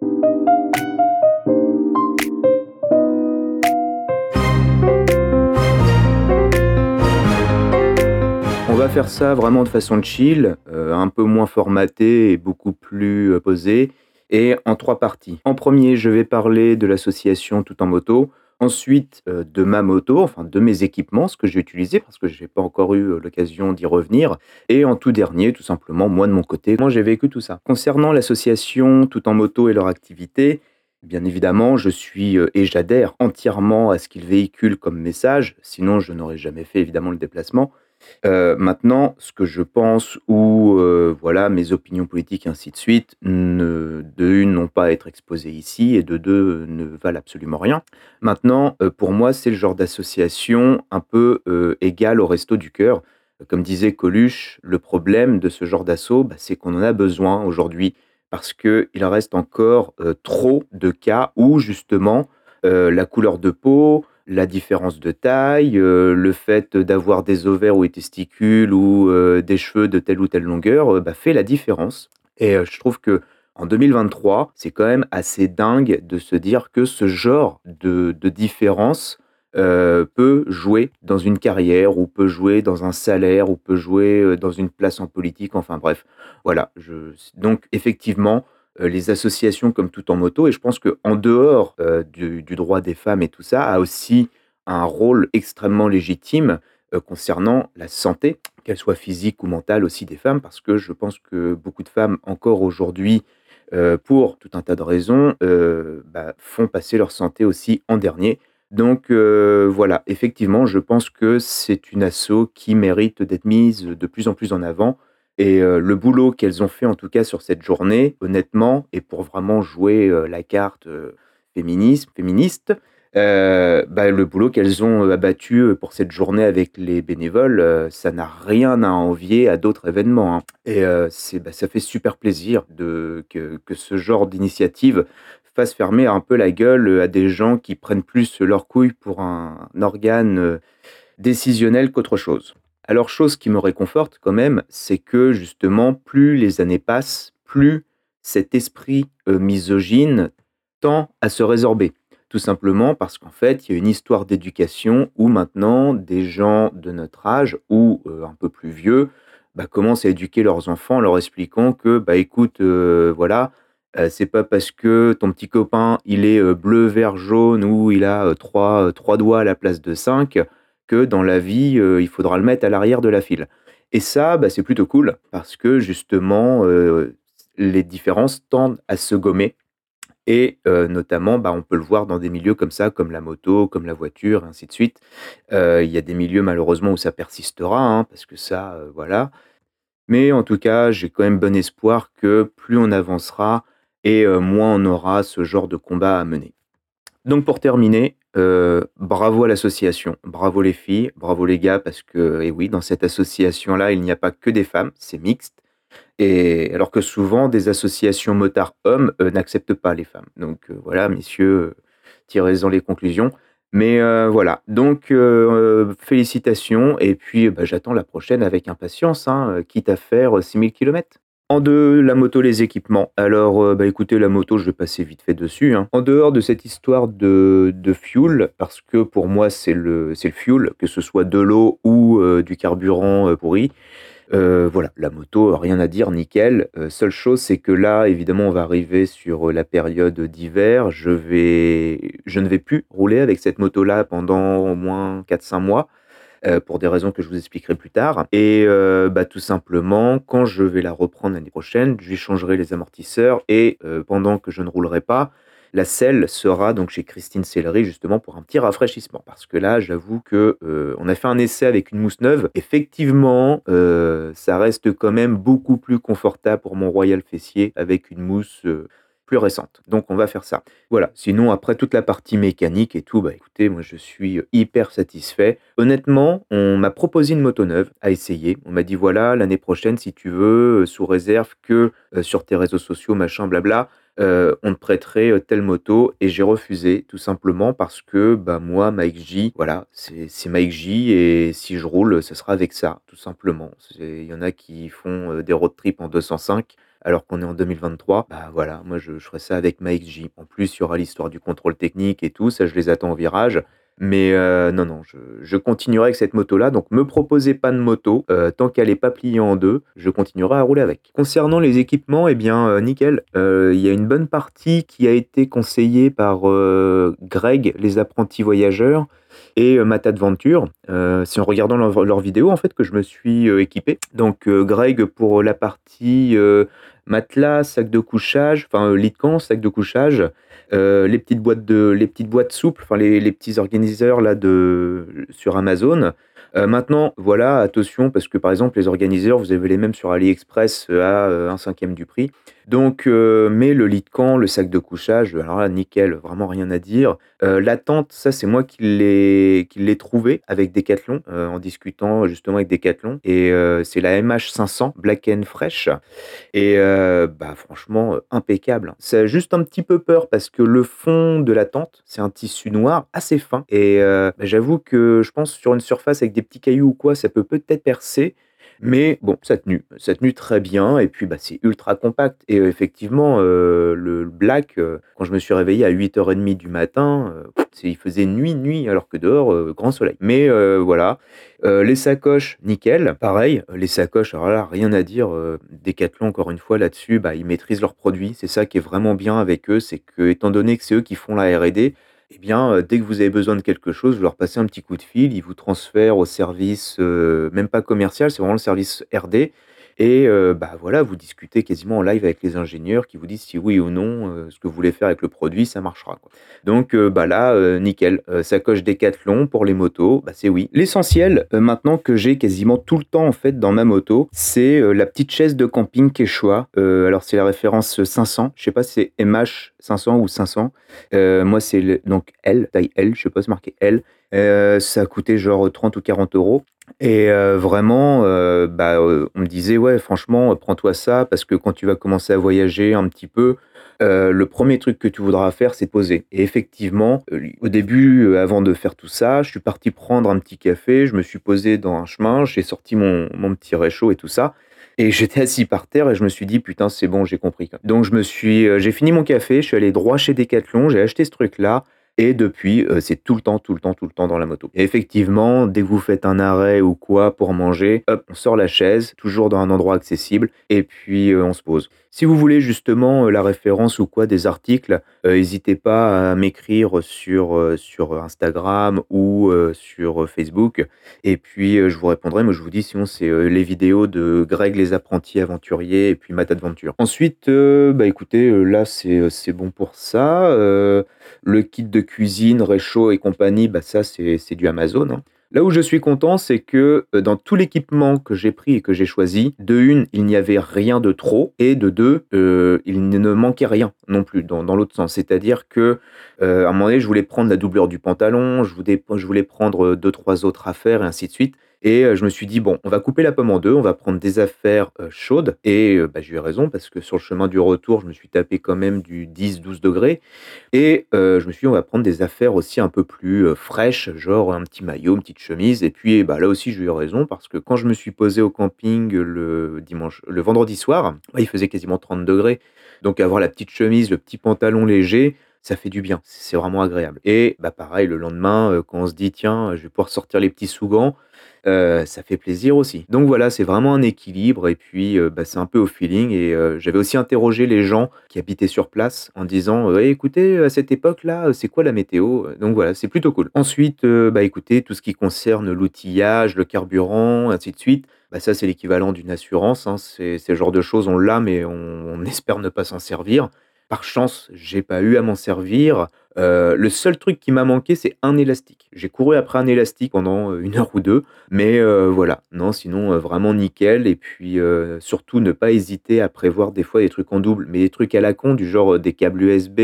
A: Va faire ça vraiment de façon chill, euh, un peu moins formaté et beaucoup plus euh, posé, et en trois parties. En premier, je vais parler de l'association Tout en moto. Ensuite, euh, de ma moto, enfin de mes équipements, ce que j'ai utilisé, parce que je n'ai pas encore eu l'occasion d'y revenir. Et en tout dernier, tout simplement, moi de mon côté, moi j'ai vécu tout ça. Concernant l'association Tout en moto et leur activité, Bien évidemment, je suis et j'adhère entièrement à ce qu'ils véhiculent comme message, sinon je n'aurais jamais fait évidemment le déplacement. Euh, maintenant, ce que je pense ou euh, voilà mes opinions politiques ainsi de suite, de une, n'ont pas à être exposées ici et de deux, ne valent absolument rien. Maintenant, euh, pour moi, c'est le genre d'association un peu égal au resto du cœur. Comme disait Coluche, le problème de ce genre d'assaut, bah, c'est qu'on en a besoin aujourd'hui parce qu'il reste encore trop de cas où justement la couleur de peau, la différence de taille, euh, le fait d'avoir des ovaires ou des testicules ou euh, des cheveux de telle ou telle longueur, euh, bah, fait la différence. Et je trouve que en 2023, c'est quand même assez dingue de se dire que ce genre de, différence peut jouer dans une carrière ou peut jouer dans un salaire ou peut jouer dans une place en politique. Enfin bref, voilà. donc effectivement, les associations comme Tout en moto. Et je pense qu'en dehors euh, du, droit des femmes et tout ça, a aussi un rôle extrêmement légitime euh, concernant la santé, qu'elle soit physique ou mentale aussi des femmes, parce que je pense que beaucoup de femmes, encore aujourd'hui, pour tout un tas de raisons, bah, font passer leur santé aussi en dernier. Donc voilà, effectivement, je pense que c'est une asso qui mérite d'être mise de plus en plus en avant et le boulot qu'elles ont fait en tout cas sur cette journée, honnêtement, et pour vraiment jouer la carte féminisme, féministe, bah, le boulot qu'elles ont abattu pour cette journée avec les bénévoles, ça n'a rien à envier à d'autres événements. Hein. Et c'est, bah, ça fait super plaisir de, que ce genre d'initiative fasse fermer un peu la gueule à des gens qui prennent plus leur couille pour un organe décisionnel qu'autre chose. Alors, chose qui me réconforte quand même, c'est que justement, plus les années passent, plus cet esprit euh, misogyne tend à se résorber. Tout simplement parce qu'en fait, il y a une histoire d'éducation où maintenant des gens de notre âge ou euh, un peu plus vieux bah, commencent à éduquer leurs enfants en leur expliquant que, bah écoute, euh, voilà, c'est pas parce que ton petit copain il est bleu, vert, jaune ou il a trois, trois doigts à la place de cinq que dans la vie, euh, il faudra le mettre à l'arrière de la file. Et ça, bah, c'est plutôt cool parce que justement, euh, les différences tendent à se gommer. Et euh, notamment, bah, on peut le voir dans des milieux comme ça, comme la moto, comme la voiture, ainsi de suite. Il y a des milieux malheureusement où ça persistera, hein, parce que ça, voilà. Mais en tout cas, j'ai quand même bon espoir que plus on avancera et moins on aura ce genre de combat à mener. Donc pour terminer, euh, bravo à l'association, bravo les filles, bravo les gars, parce que, et oui, dans cette association-là, il n'y a pas que des femmes, c'est mixte. Et alors que souvent, des associations motards hommes euh, n'acceptent pas les femmes. Donc euh, voilà, messieurs, tirez-en les conclusions. Mais voilà, donc félicitations, et puis bah, j'attends la prochaine avec impatience, hein, quitte à faire 6000 km. En la moto, les équipements. Alors, euh, bah écoutez, la moto, je vais passer vite fait dessus. hein. En dehors de cette histoire de, fuel, parce que pour moi, c'est le, fuel, que ce soit de l'eau ou euh, du carburant euh, pourri. Voilà, la moto, rien à dire, nickel. Seule chose, c'est que là, évidemment, on va arriver sur la période d'hiver. Je, vais... je ne vais plus rouler avec cette moto-là pendant au moins 4-5 mois. Euh, pour des raisons que je vous expliquerai plus tard. Et euh, bah, tout simplement, quand je vais la reprendre l'année prochaine, je lui changerai les amortisseurs et euh, pendant que je ne roulerai pas, la selle sera donc chez Christine Sellery justement pour un petit rafraîchissement. Parce que là, j'avoue que on a fait un essai avec une mousse neuve. Effectivement, ça reste quand même beaucoup plus confortable pour mon Royal Fessier avec une mousse récente. Donc on va faire ça. Voilà. Sinon, après toute la partie mécanique et tout, bah écoutez, moi je suis hyper satisfait. Honnêtement, on m'a proposé une moto neuve à essayer. On m'a dit voilà, l'année prochaine, si tu veux, euh, sous réserve que euh, sur tes réseaux sociaux, machin, blabla, euh, on te prêterait euh, telle moto et j'ai refusé tout simplement parce que bah moi Mike J voilà c'est Mike J et si je roule ce sera avec ça tout simplement il y en a qui font euh, des road trips en 205 alors qu'on est en 2023 bah voilà moi je, ferai ça avec Mike J en plus il y aura l'histoire du contrôle technique et tout ça je les attends au virage mais euh, non, non, je, continuerai avec cette moto-là. Donc, me proposez pas de moto. euh, tant qu'elle n'est pas pliée en deux, je continuerai à rouler avec. Concernant les équipements, eh bien, euh, nickel. Il y a une bonne partie qui a été conseillée par Greg, les apprentis voyageurs, et euh, Matt Adventure. Euh, C'est en regardant leur, leur vidéo, en fait, que je me suis euh, équipé. Donc, Greg pour la partie matelas, sac de couchage, enfin, lit de sac de couchage. Les petites boîtes de les petites boîtes souples, enfin les, petits organiseurs là de sur Amazon. Maintenant, voilà, attention parce que par exemple les organiseurs, vous avez les mêmes sur AliExpress à un cinquième du prix. Donc, euh, mais le lit de camp, le sac de couchage, alors là, nickel, vraiment rien à dire. Euh, la tente, ça c'est moi qui l'ai trouvé avec Decathlon euh, en discutant justement avec Decathlon et c'est la MH500 Black and Fresh. Et bah, franchement, impeccable. Ça a juste un petit peu peur parce que le fond de la tente, c'est un tissu noir assez fin. Et bah, j'avoue que je pense sur une surface avec des petits cailloux ou quoi, ça peut peut-être percer. Mais bon, ça a tenu, ça tenu très bien. Et puis, bah, c'est ultra compact. Et euh, effectivement, euh, le black, euh, quand je me suis réveillé à 8h30 du matin, il faisait nuit, nuit, alors que dehors, grand soleil. Mais voilà. Les sacoches, nickel. Pareil, les sacoches, alors là, rien à dire. Decathlon, encore une fois, là-dessus, bah, ils maîtrisent leurs produits. C'est ça qui est vraiment bien avec eux. C'est que, étant donné que c'est eux qui font la R&D, eh bien, euh, dès que vous avez besoin de quelque chose, vous leur passez un petit coup de fil, ils vous transfèrent au service, euh, même pas commercial, c'est vraiment le service RD. Et euh, bah voilà, vous discutez quasiment en live avec les ingénieurs qui vous disent si oui ou non euh, ce que vous voulez faire avec le produit, ça marchera. Donc euh, bah là, nickel. Euh, sacoche Decathlon pour les motos, bah c'est oui. L'essentiel maintenant que j'ai quasiment tout le temps en fait dans ma moto, c'est la petite chaise de camping Quechua. Alors c'est la référence 500. Je sais pas si c'est MH 500 ou 500. Euh, moi c'est donc L, taille L. Je sais pas, c'est marqué L. Ça a coûté genre 30 ou 40 euros. Et euh, vraiment, euh, bah, euh, on me disait, ouais, franchement, prends-toi ça, parce que quand tu vas commencer à voyager un petit peu, le premier truc que tu voudras faire, c'est poser. Et effectivement, au début, avant de faire tout ça, je suis parti prendre un petit café, je me suis posé dans un chemin, j'ai sorti mon, mon petit réchaud et tout ça. Et j'étais assis par terre et je me suis dit, putain, c'est bon, j'ai compris. Donc, je me suis, j'ai fini mon café, je suis allé droit chez Decathlon, j'ai acheté ce truc-là. Et depuis, euh, c'est tout le temps, tout le temps, tout le temps dans la moto. Et effectivement, dès que vous faites un arrêt ou quoi pour manger, hop, on sort la chaise, toujours dans un endroit accessible, et puis euh, on se pose. Si vous voulez justement euh, la référence ou quoi des articles, n'hésitez pas à m'écrire sur, sur Instagram ou sur Facebook. Et puis je vous répondrai, mais je vous dis sinon c'est les vidéos de Greg les apprentis aventuriers et puis Matt Adventure. Ensuite, bah écoutez, là c'est bon pour ça. Le kit de cuisine, réchaud et compagnie, bah ça c'est du Amazon. hein. Là où je suis content, c'est que euh, dans tout l'équipement que j'ai pris et que j'ai choisi, de une, il n'y avait rien de trop, et de deux, euh, il ne manquait rien non plus dans, dans l'autre sens. C'est-à-dire que euh, à un moment donné, je voulais prendre la doubleur du pantalon, je voulais, je voulais prendre deux, trois autres affaires, et ainsi de suite. Et euh, je me suis dit, bon, on va couper la pomme en deux, on va prendre des affaires euh, chaudes. Et euh, bah, j'ai eu raison parce que sur le chemin du retour, je me suis tapé quand même du 10-12 degrés. Et je me suis dit, on va prendre des affaires aussi un peu plus fraîches, genre un petit maillot, une petite chemise. Et puis bah, là aussi, j'ai eu raison parce que quand je me suis posé au camping le dimanche, le vendredi soir, bah, il faisait quasiment 30 degrés. Donc avoir la petite chemise, le petit pantalon léger, ça fait du bien, c'est vraiment agréable. Et bah pareil, le lendemain, quand on se dit tiens, je vais pouvoir sortir les petits sous-gants, euh, ça fait plaisir aussi. Donc voilà, c'est vraiment un équilibre et puis euh, bah, c'est un peu au feeling. Et euh, j'avais aussi interrogé les gens qui habitaient sur place en disant Eh, écoutez, à cette époque-là, c'est quoi la météo? Donc voilà, c'est plutôt cool. Ensuite, bah écoutez, tout ce qui concerne l'outillage, le carburant, ainsi de suite, bah ça c'est l'équivalent d'une assurance. Hein. C'est c'est le genre de choses, on l'a, mais on, on espère ne pas s'en servir. Par chance, j'ai pas eu à m'en servir. Euh, le seul truc qui m'a manqué, c'est un élastique. J'ai couru après un élastique pendant euh, une heure ou deux, mais euh, voilà. Non, sinon vraiment nickel. Et puis surtout ne pas hésiter à prévoir des fois des trucs en double, mais des trucs à la con du genre des câbles USB.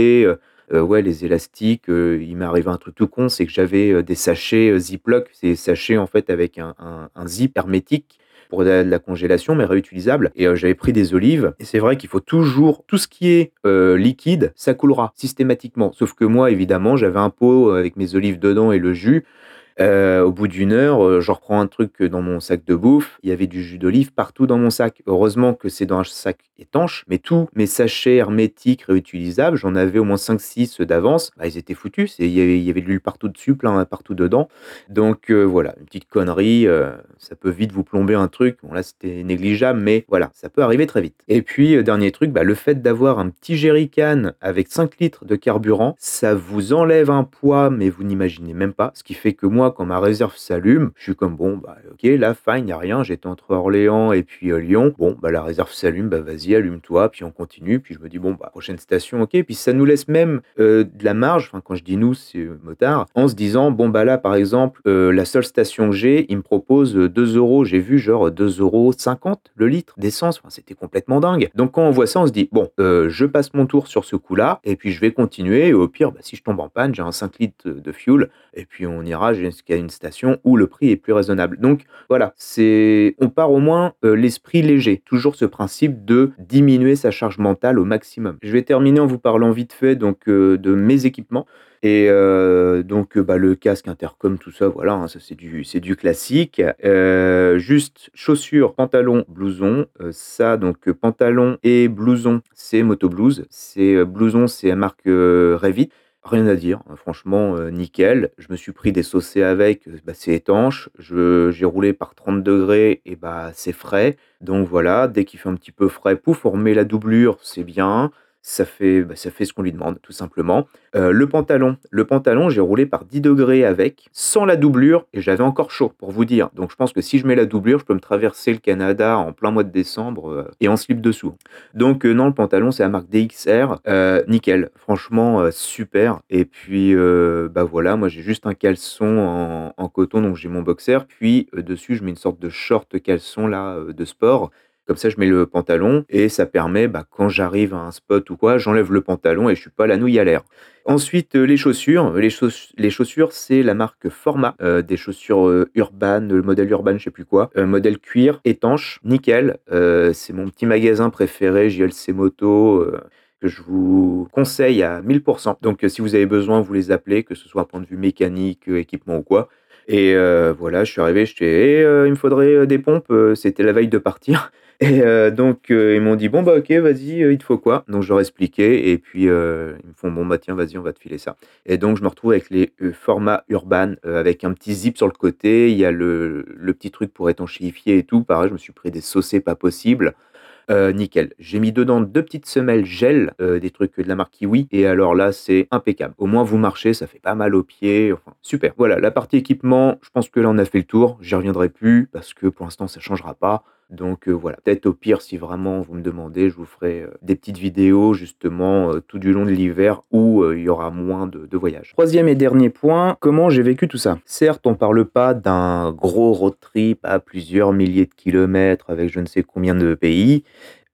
A: ouais, les élastiques. il m'est arrivé un truc tout con, c'est que j'avais des sachets Ziploc, des sachets en fait avec un- un zip hermétique pour de la, congélation, mais réutilisable. Et euh, j'avais pris des olives. Et c'est vrai qu'il faut toujours, tout ce qui est euh, liquide, ça coulera systématiquement. Sauf que moi, évidemment, j'avais un pot avec mes olives dedans et le jus. Euh, au bout d'une heure, euh, je reprends un truc dans mon sac de bouffe. Il y avait du jus d'olive partout dans mon sac. Heureusement que c'est dans un sac étanche, mais tous mes sachets hermétiques réutilisables, j'en avais au moins 5-6 d'avance. Bah, ils étaient foutus. Il y, avait, de l'huile partout dessus, plein partout dedans. Donc euh, voilà, une petite connerie. euh, ça peut vite vous plomber un truc. Bon, là, c'était négligeable, mais voilà, ça peut arriver très vite. Et puis, euh, dernier truc, bah, le fait d'avoir un petit jerrycan avec 5 litres de carburant, ça vous enlève un poids, mais vous n'imaginez même pas. Ce qui fait que moi, quand ma réserve s'allume, je suis comme bon, bah ok, là, fine, y a rien. J'étais entre Orléans et puis euh, Lyon. Bon, bah la réserve s'allume, bah vas-y, allume-toi, puis on continue. Puis je me dis bon, bah prochaine station, ok. Puis ça nous laisse même euh, de la marge. Enfin, quand je dis nous, c'est euh, motard, en se disant bon bah là, par exemple, euh, la seule station que j'ai, il me propose euh, 2 euros. J'ai vu genre 2,50 euros le litre d'essence. Enfin, c'était complètement dingue. Donc quand on voit ça, on se dit bon, je passe mon tour sur ce coup-là, et puis je vais continuer. Et au pire, bah, si je tombe en panne, j'ai un 5 litres de fuel, et puis on ira jusqu'à une station où le prix est plus raisonnable. Donc voilà, c'est on part au moins euh, l'esprit léger. Toujours ce principe de diminuer sa charge mentale au maximum. Je vais terminer en vous parlant vite fait donc euh, de mes équipements. Et euh, donc bah, le casque intercom, tout ça, voilà, hein, ça c'est du, c'est du classique. Juste chaussures, pantalon, blouson. Ça, donc pantalon et blouson, c'est Moto Blues. C'est blouson, c'est la marque Revit. Rien à dire, hein, franchement, euh, nickel. Je me suis pris des saucés avec, euh, bah, c'est étanche. Je- J'ai roulé par 30 degrés et bah c'est frais. Donc voilà, dès qu'il fait un petit peu frais, pouf, on remet la doublure, c'est bien. Ça fait, bah, ça fait ce qu'on lui demande, tout simplement. Euh, le pantalon, le pantalon, j'ai roulé par 10 degrés avec, sans la doublure, et j'avais encore chaud, pour vous dire. Donc je pense que si je mets la doublure, je peux me traverser le Canada en plein mois de décembre euh, et en slip dessous. Donc euh, non, le pantalon, c'est la marque DXR, nickel, franchement super. Et puis bah voilà, moi j'ai juste un caleçon en, en coton, donc j'ai mon boxer, puis dessus je mets une sorte de short caleçon là de sport. Comme ça, je mets le pantalon et ça permet, bah, quand j'arrive à un spot ou quoi, j'enlève le pantalon et je suis pas la nouille à l'air. Ensuite, euh, les chaussures. Les, les chaussures, c'est la marque Forma, euh, des chaussures euh, Urban, le modèle Urban, je sais plus quoi, euh, modèle cuir, étanche, nickel. C'est mon petit magasin préféré, JLC Moto. que je vous conseille à 1000%. Donc si vous avez besoin, vous les appelez, que ce soit un point de vue mécanique, équipement ou quoi. Et voilà, je suis arrivé, je eh, euh, il me faudrait des pompes, c'était la veille de partir. Et euh, donc euh, ils m'ont dit bon bah ok vas-y euh, il te faut quoi? Donc je leur ai expliqué et puis ils me font bon bah tiens vas-y on va te filer ça et donc je me retrouve avec les formats urban euh, avec un petit zip sur le côté il y a le, le petit truc pour étanchéifier et tout pareil je me suis pris des saucés pas possibles nickel. J'ai mis dedans deux petites semelles gel, des trucs de la marque Kiwi, et alors là, c'est impeccable. Au moins, vous marchez, ça fait pas mal aux pieds, enfin, super. Voilà, la partie équipement, je pense que là, on a fait le tour. J'y reviendrai plus, parce que pour l'instant, ça changera pas. Donc voilà, peut-être au pire, si vraiment vous me demandez, je vous ferai des petites vidéos justement tout du long de l'hiver où il y aura moins de, voyages. Troisième et dernier point, comment j'ai vécu tout ça? Certes, on parle pas d'un gros road trip à plusieurs milliers de kilomètres avec je ne sais combien de pays,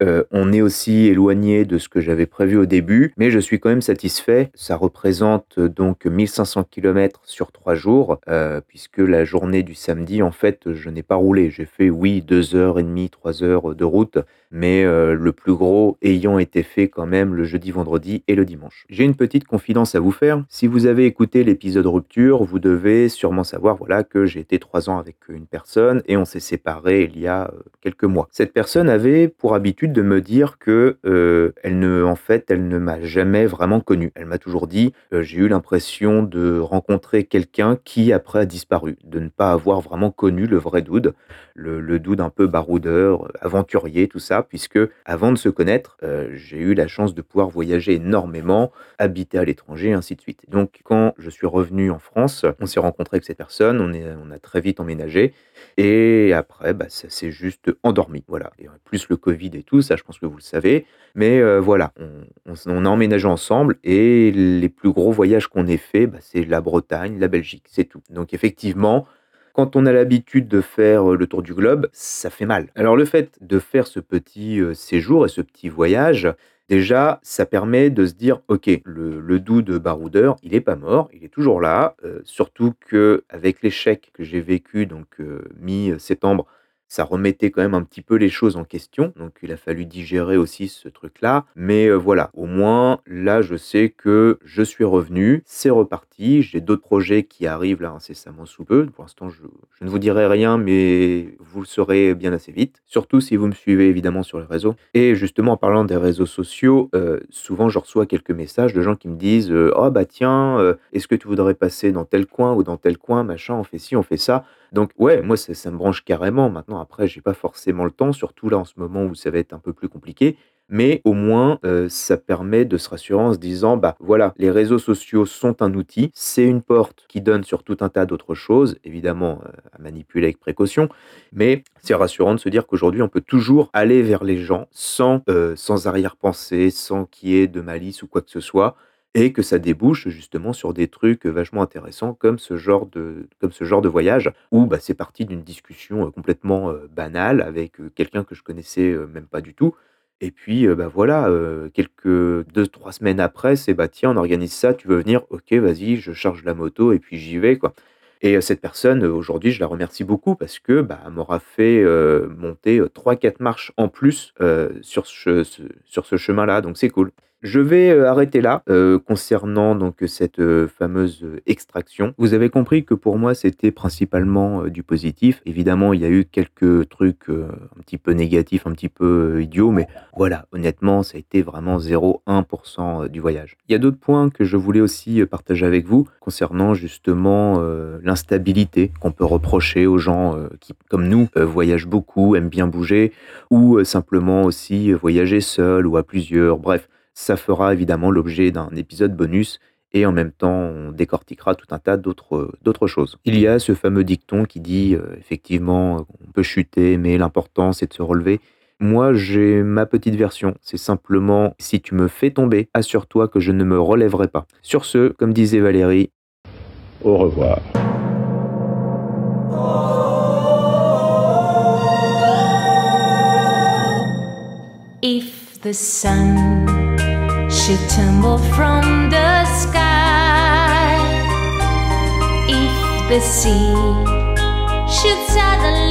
A: Euh, on est aussi éloigné de ce que j'avais prévu au début, mais je suis quand même satisfait. Ça représente donc 1500 km sur trois jours, euh, puisque la journée du samedi, en fait, je n'ai pas roulé. J'ai fait, oui, deux heures et demie, trois heures de route, mais euh, le plus gros ayant été fait quand même le jeudi, vendredi et le dimanche. J'ai une petite confidence à vous faire. Si vous avez écouté l'épisode rupture, vous devez sûrement savoir voilà que j'ai été trois ans avec une personne et on s'est séparés il y a quelques mois. Cette personne avait pour habitude de me dire que euh, elle ne, en fait, elle ne m'a jamais vraiment connu. Elle m'a toujours dit, euh, j'ai eu l'impression de rencontrer quelqu'un qui après a disparu, de ne pas avoir vraiment connu le vrai Doud, le, le Doud un peu baroudeur, aventurier, tout ça, puisque avant de se connaître, euh, j'ai eu la chance de pouvoir voyager énormément, habiter à l'étranger, ainsi de suite. Donc quand je suis revenu en France, on s'est rencontré avec cette personne, on, a très vite emménagé, et après, bah, ça s'est juste endormi. Voilà. Et plus le Covid et tout, ça je pense que vous le savez. Mais euh, voilà, on, on, a emménagé ensemble et les plus gros voyages qu'on ait fait, bah, c'est la Bretagne, la Belgique, c'est tout. Donc effectivement, quand on a l'habitude de faire euh, le tour du globe, ça fait mal. Alors le fait de faire ce petit euh, séjour et ce petit voyage, déjà, ça permet de se dire, ok, le, doux de baroudeur, il est pas mort, il est toujours là. surtout que avec l'échec que j'ai vécu donc mi-septembre ça remettait quand même un petit peu les choses en question. Donc il a fallu digérer aussi ce truc-là. Mais euh, voilà, au moins là, je sais que je suis revenu, c'est reparti. J'ai d'autres projets qui arrivent là incessamment sous peu. Pour l'instant, je, ne vous dirai rien, mais vous le saurez bien assez vite. Surtout si vous me suivez évidemment sur les réseaux. Et justement, en parlant des réseaux sociaux, euh, souvent je reçois quelques messages de gens qui me disent euh, Oh bah tiens, est-ce que tu voudrais passer dans tel coin ou dans tel coin, machin, on fait ci, on fait ça. Donc ouais, moi ça, ça me branche carrément. Maintenant, après, j'ai pas forcément le temps, surtout là en ce moment où ça va être un peu plus compliqué. Mais au moins, euh, ça permet de se rassurer en se disant, bah voilà, les réseaux sociaux sont un outil, c'est une porte qui donne sur tout un tas d'autres choses, évidemment euh, à manipuler avec précaution, mais c'est rassurant de se dire qu'aujourd'hui, on peut toujours aller vers les gens sans, euh, sans arrière-pensée, sans qu'il y ait de malice ou quoi que ce soit et que ça débouche justement sur des trucs vachement intéressants comme ce genre de, comme ce genre de voyage où bah, c'est parti d'une discussion complètement banale avec quelqu'un que je connaissais même pas du tout. Et puis, bah voilà, quelques deux, trois semaines après, c'est bah tiens, on organise ça, tu veux venir? Ok, vas-y, je charge la moto et puis j'y vais. quoi. Et cette personne, aujourd'hui, je la remercie beaucoup parce que bah, m'aura fait monter trois, quatre marches en plus sur sur ce chemin-là. Donc c'est cool. Je vais euh, arrêter là euh, concernant donc cette euh, fameuse extraction. Vous avez compris que pour moi c'était principalement du positif. Évidemment, il y a eu quelques trucs un petit peu négatifs, un petit peu idiots, mais voilà, honnêtement, ça a été vraiment 0,1% du voyage. Il y a d'autres points que je voulais aussi partager avec vous concernant justement l'instabilité qu'on peut reprocher aux gens qui, comme nous, voyagent beaucoup, aiment bien bouger, ou simplement aussi voyager seul ou à plusieurs. Bref, ça fera évidemment l'objet d'un épisode bonus et en même temps on décortiquera tout un tas d'autres choses. Il y a ce fameux dicton qui dit euh, effectivement on peut chuter mais l'important c'est de se relever. Moi j'ai ma petite version, c'est simplement si tu me fais tomber, assure-toi que je ne me relèverai pas. Sur ce, comme disait Valérie,
C: au revoir. should tumble from the sky. If the sea should suddenly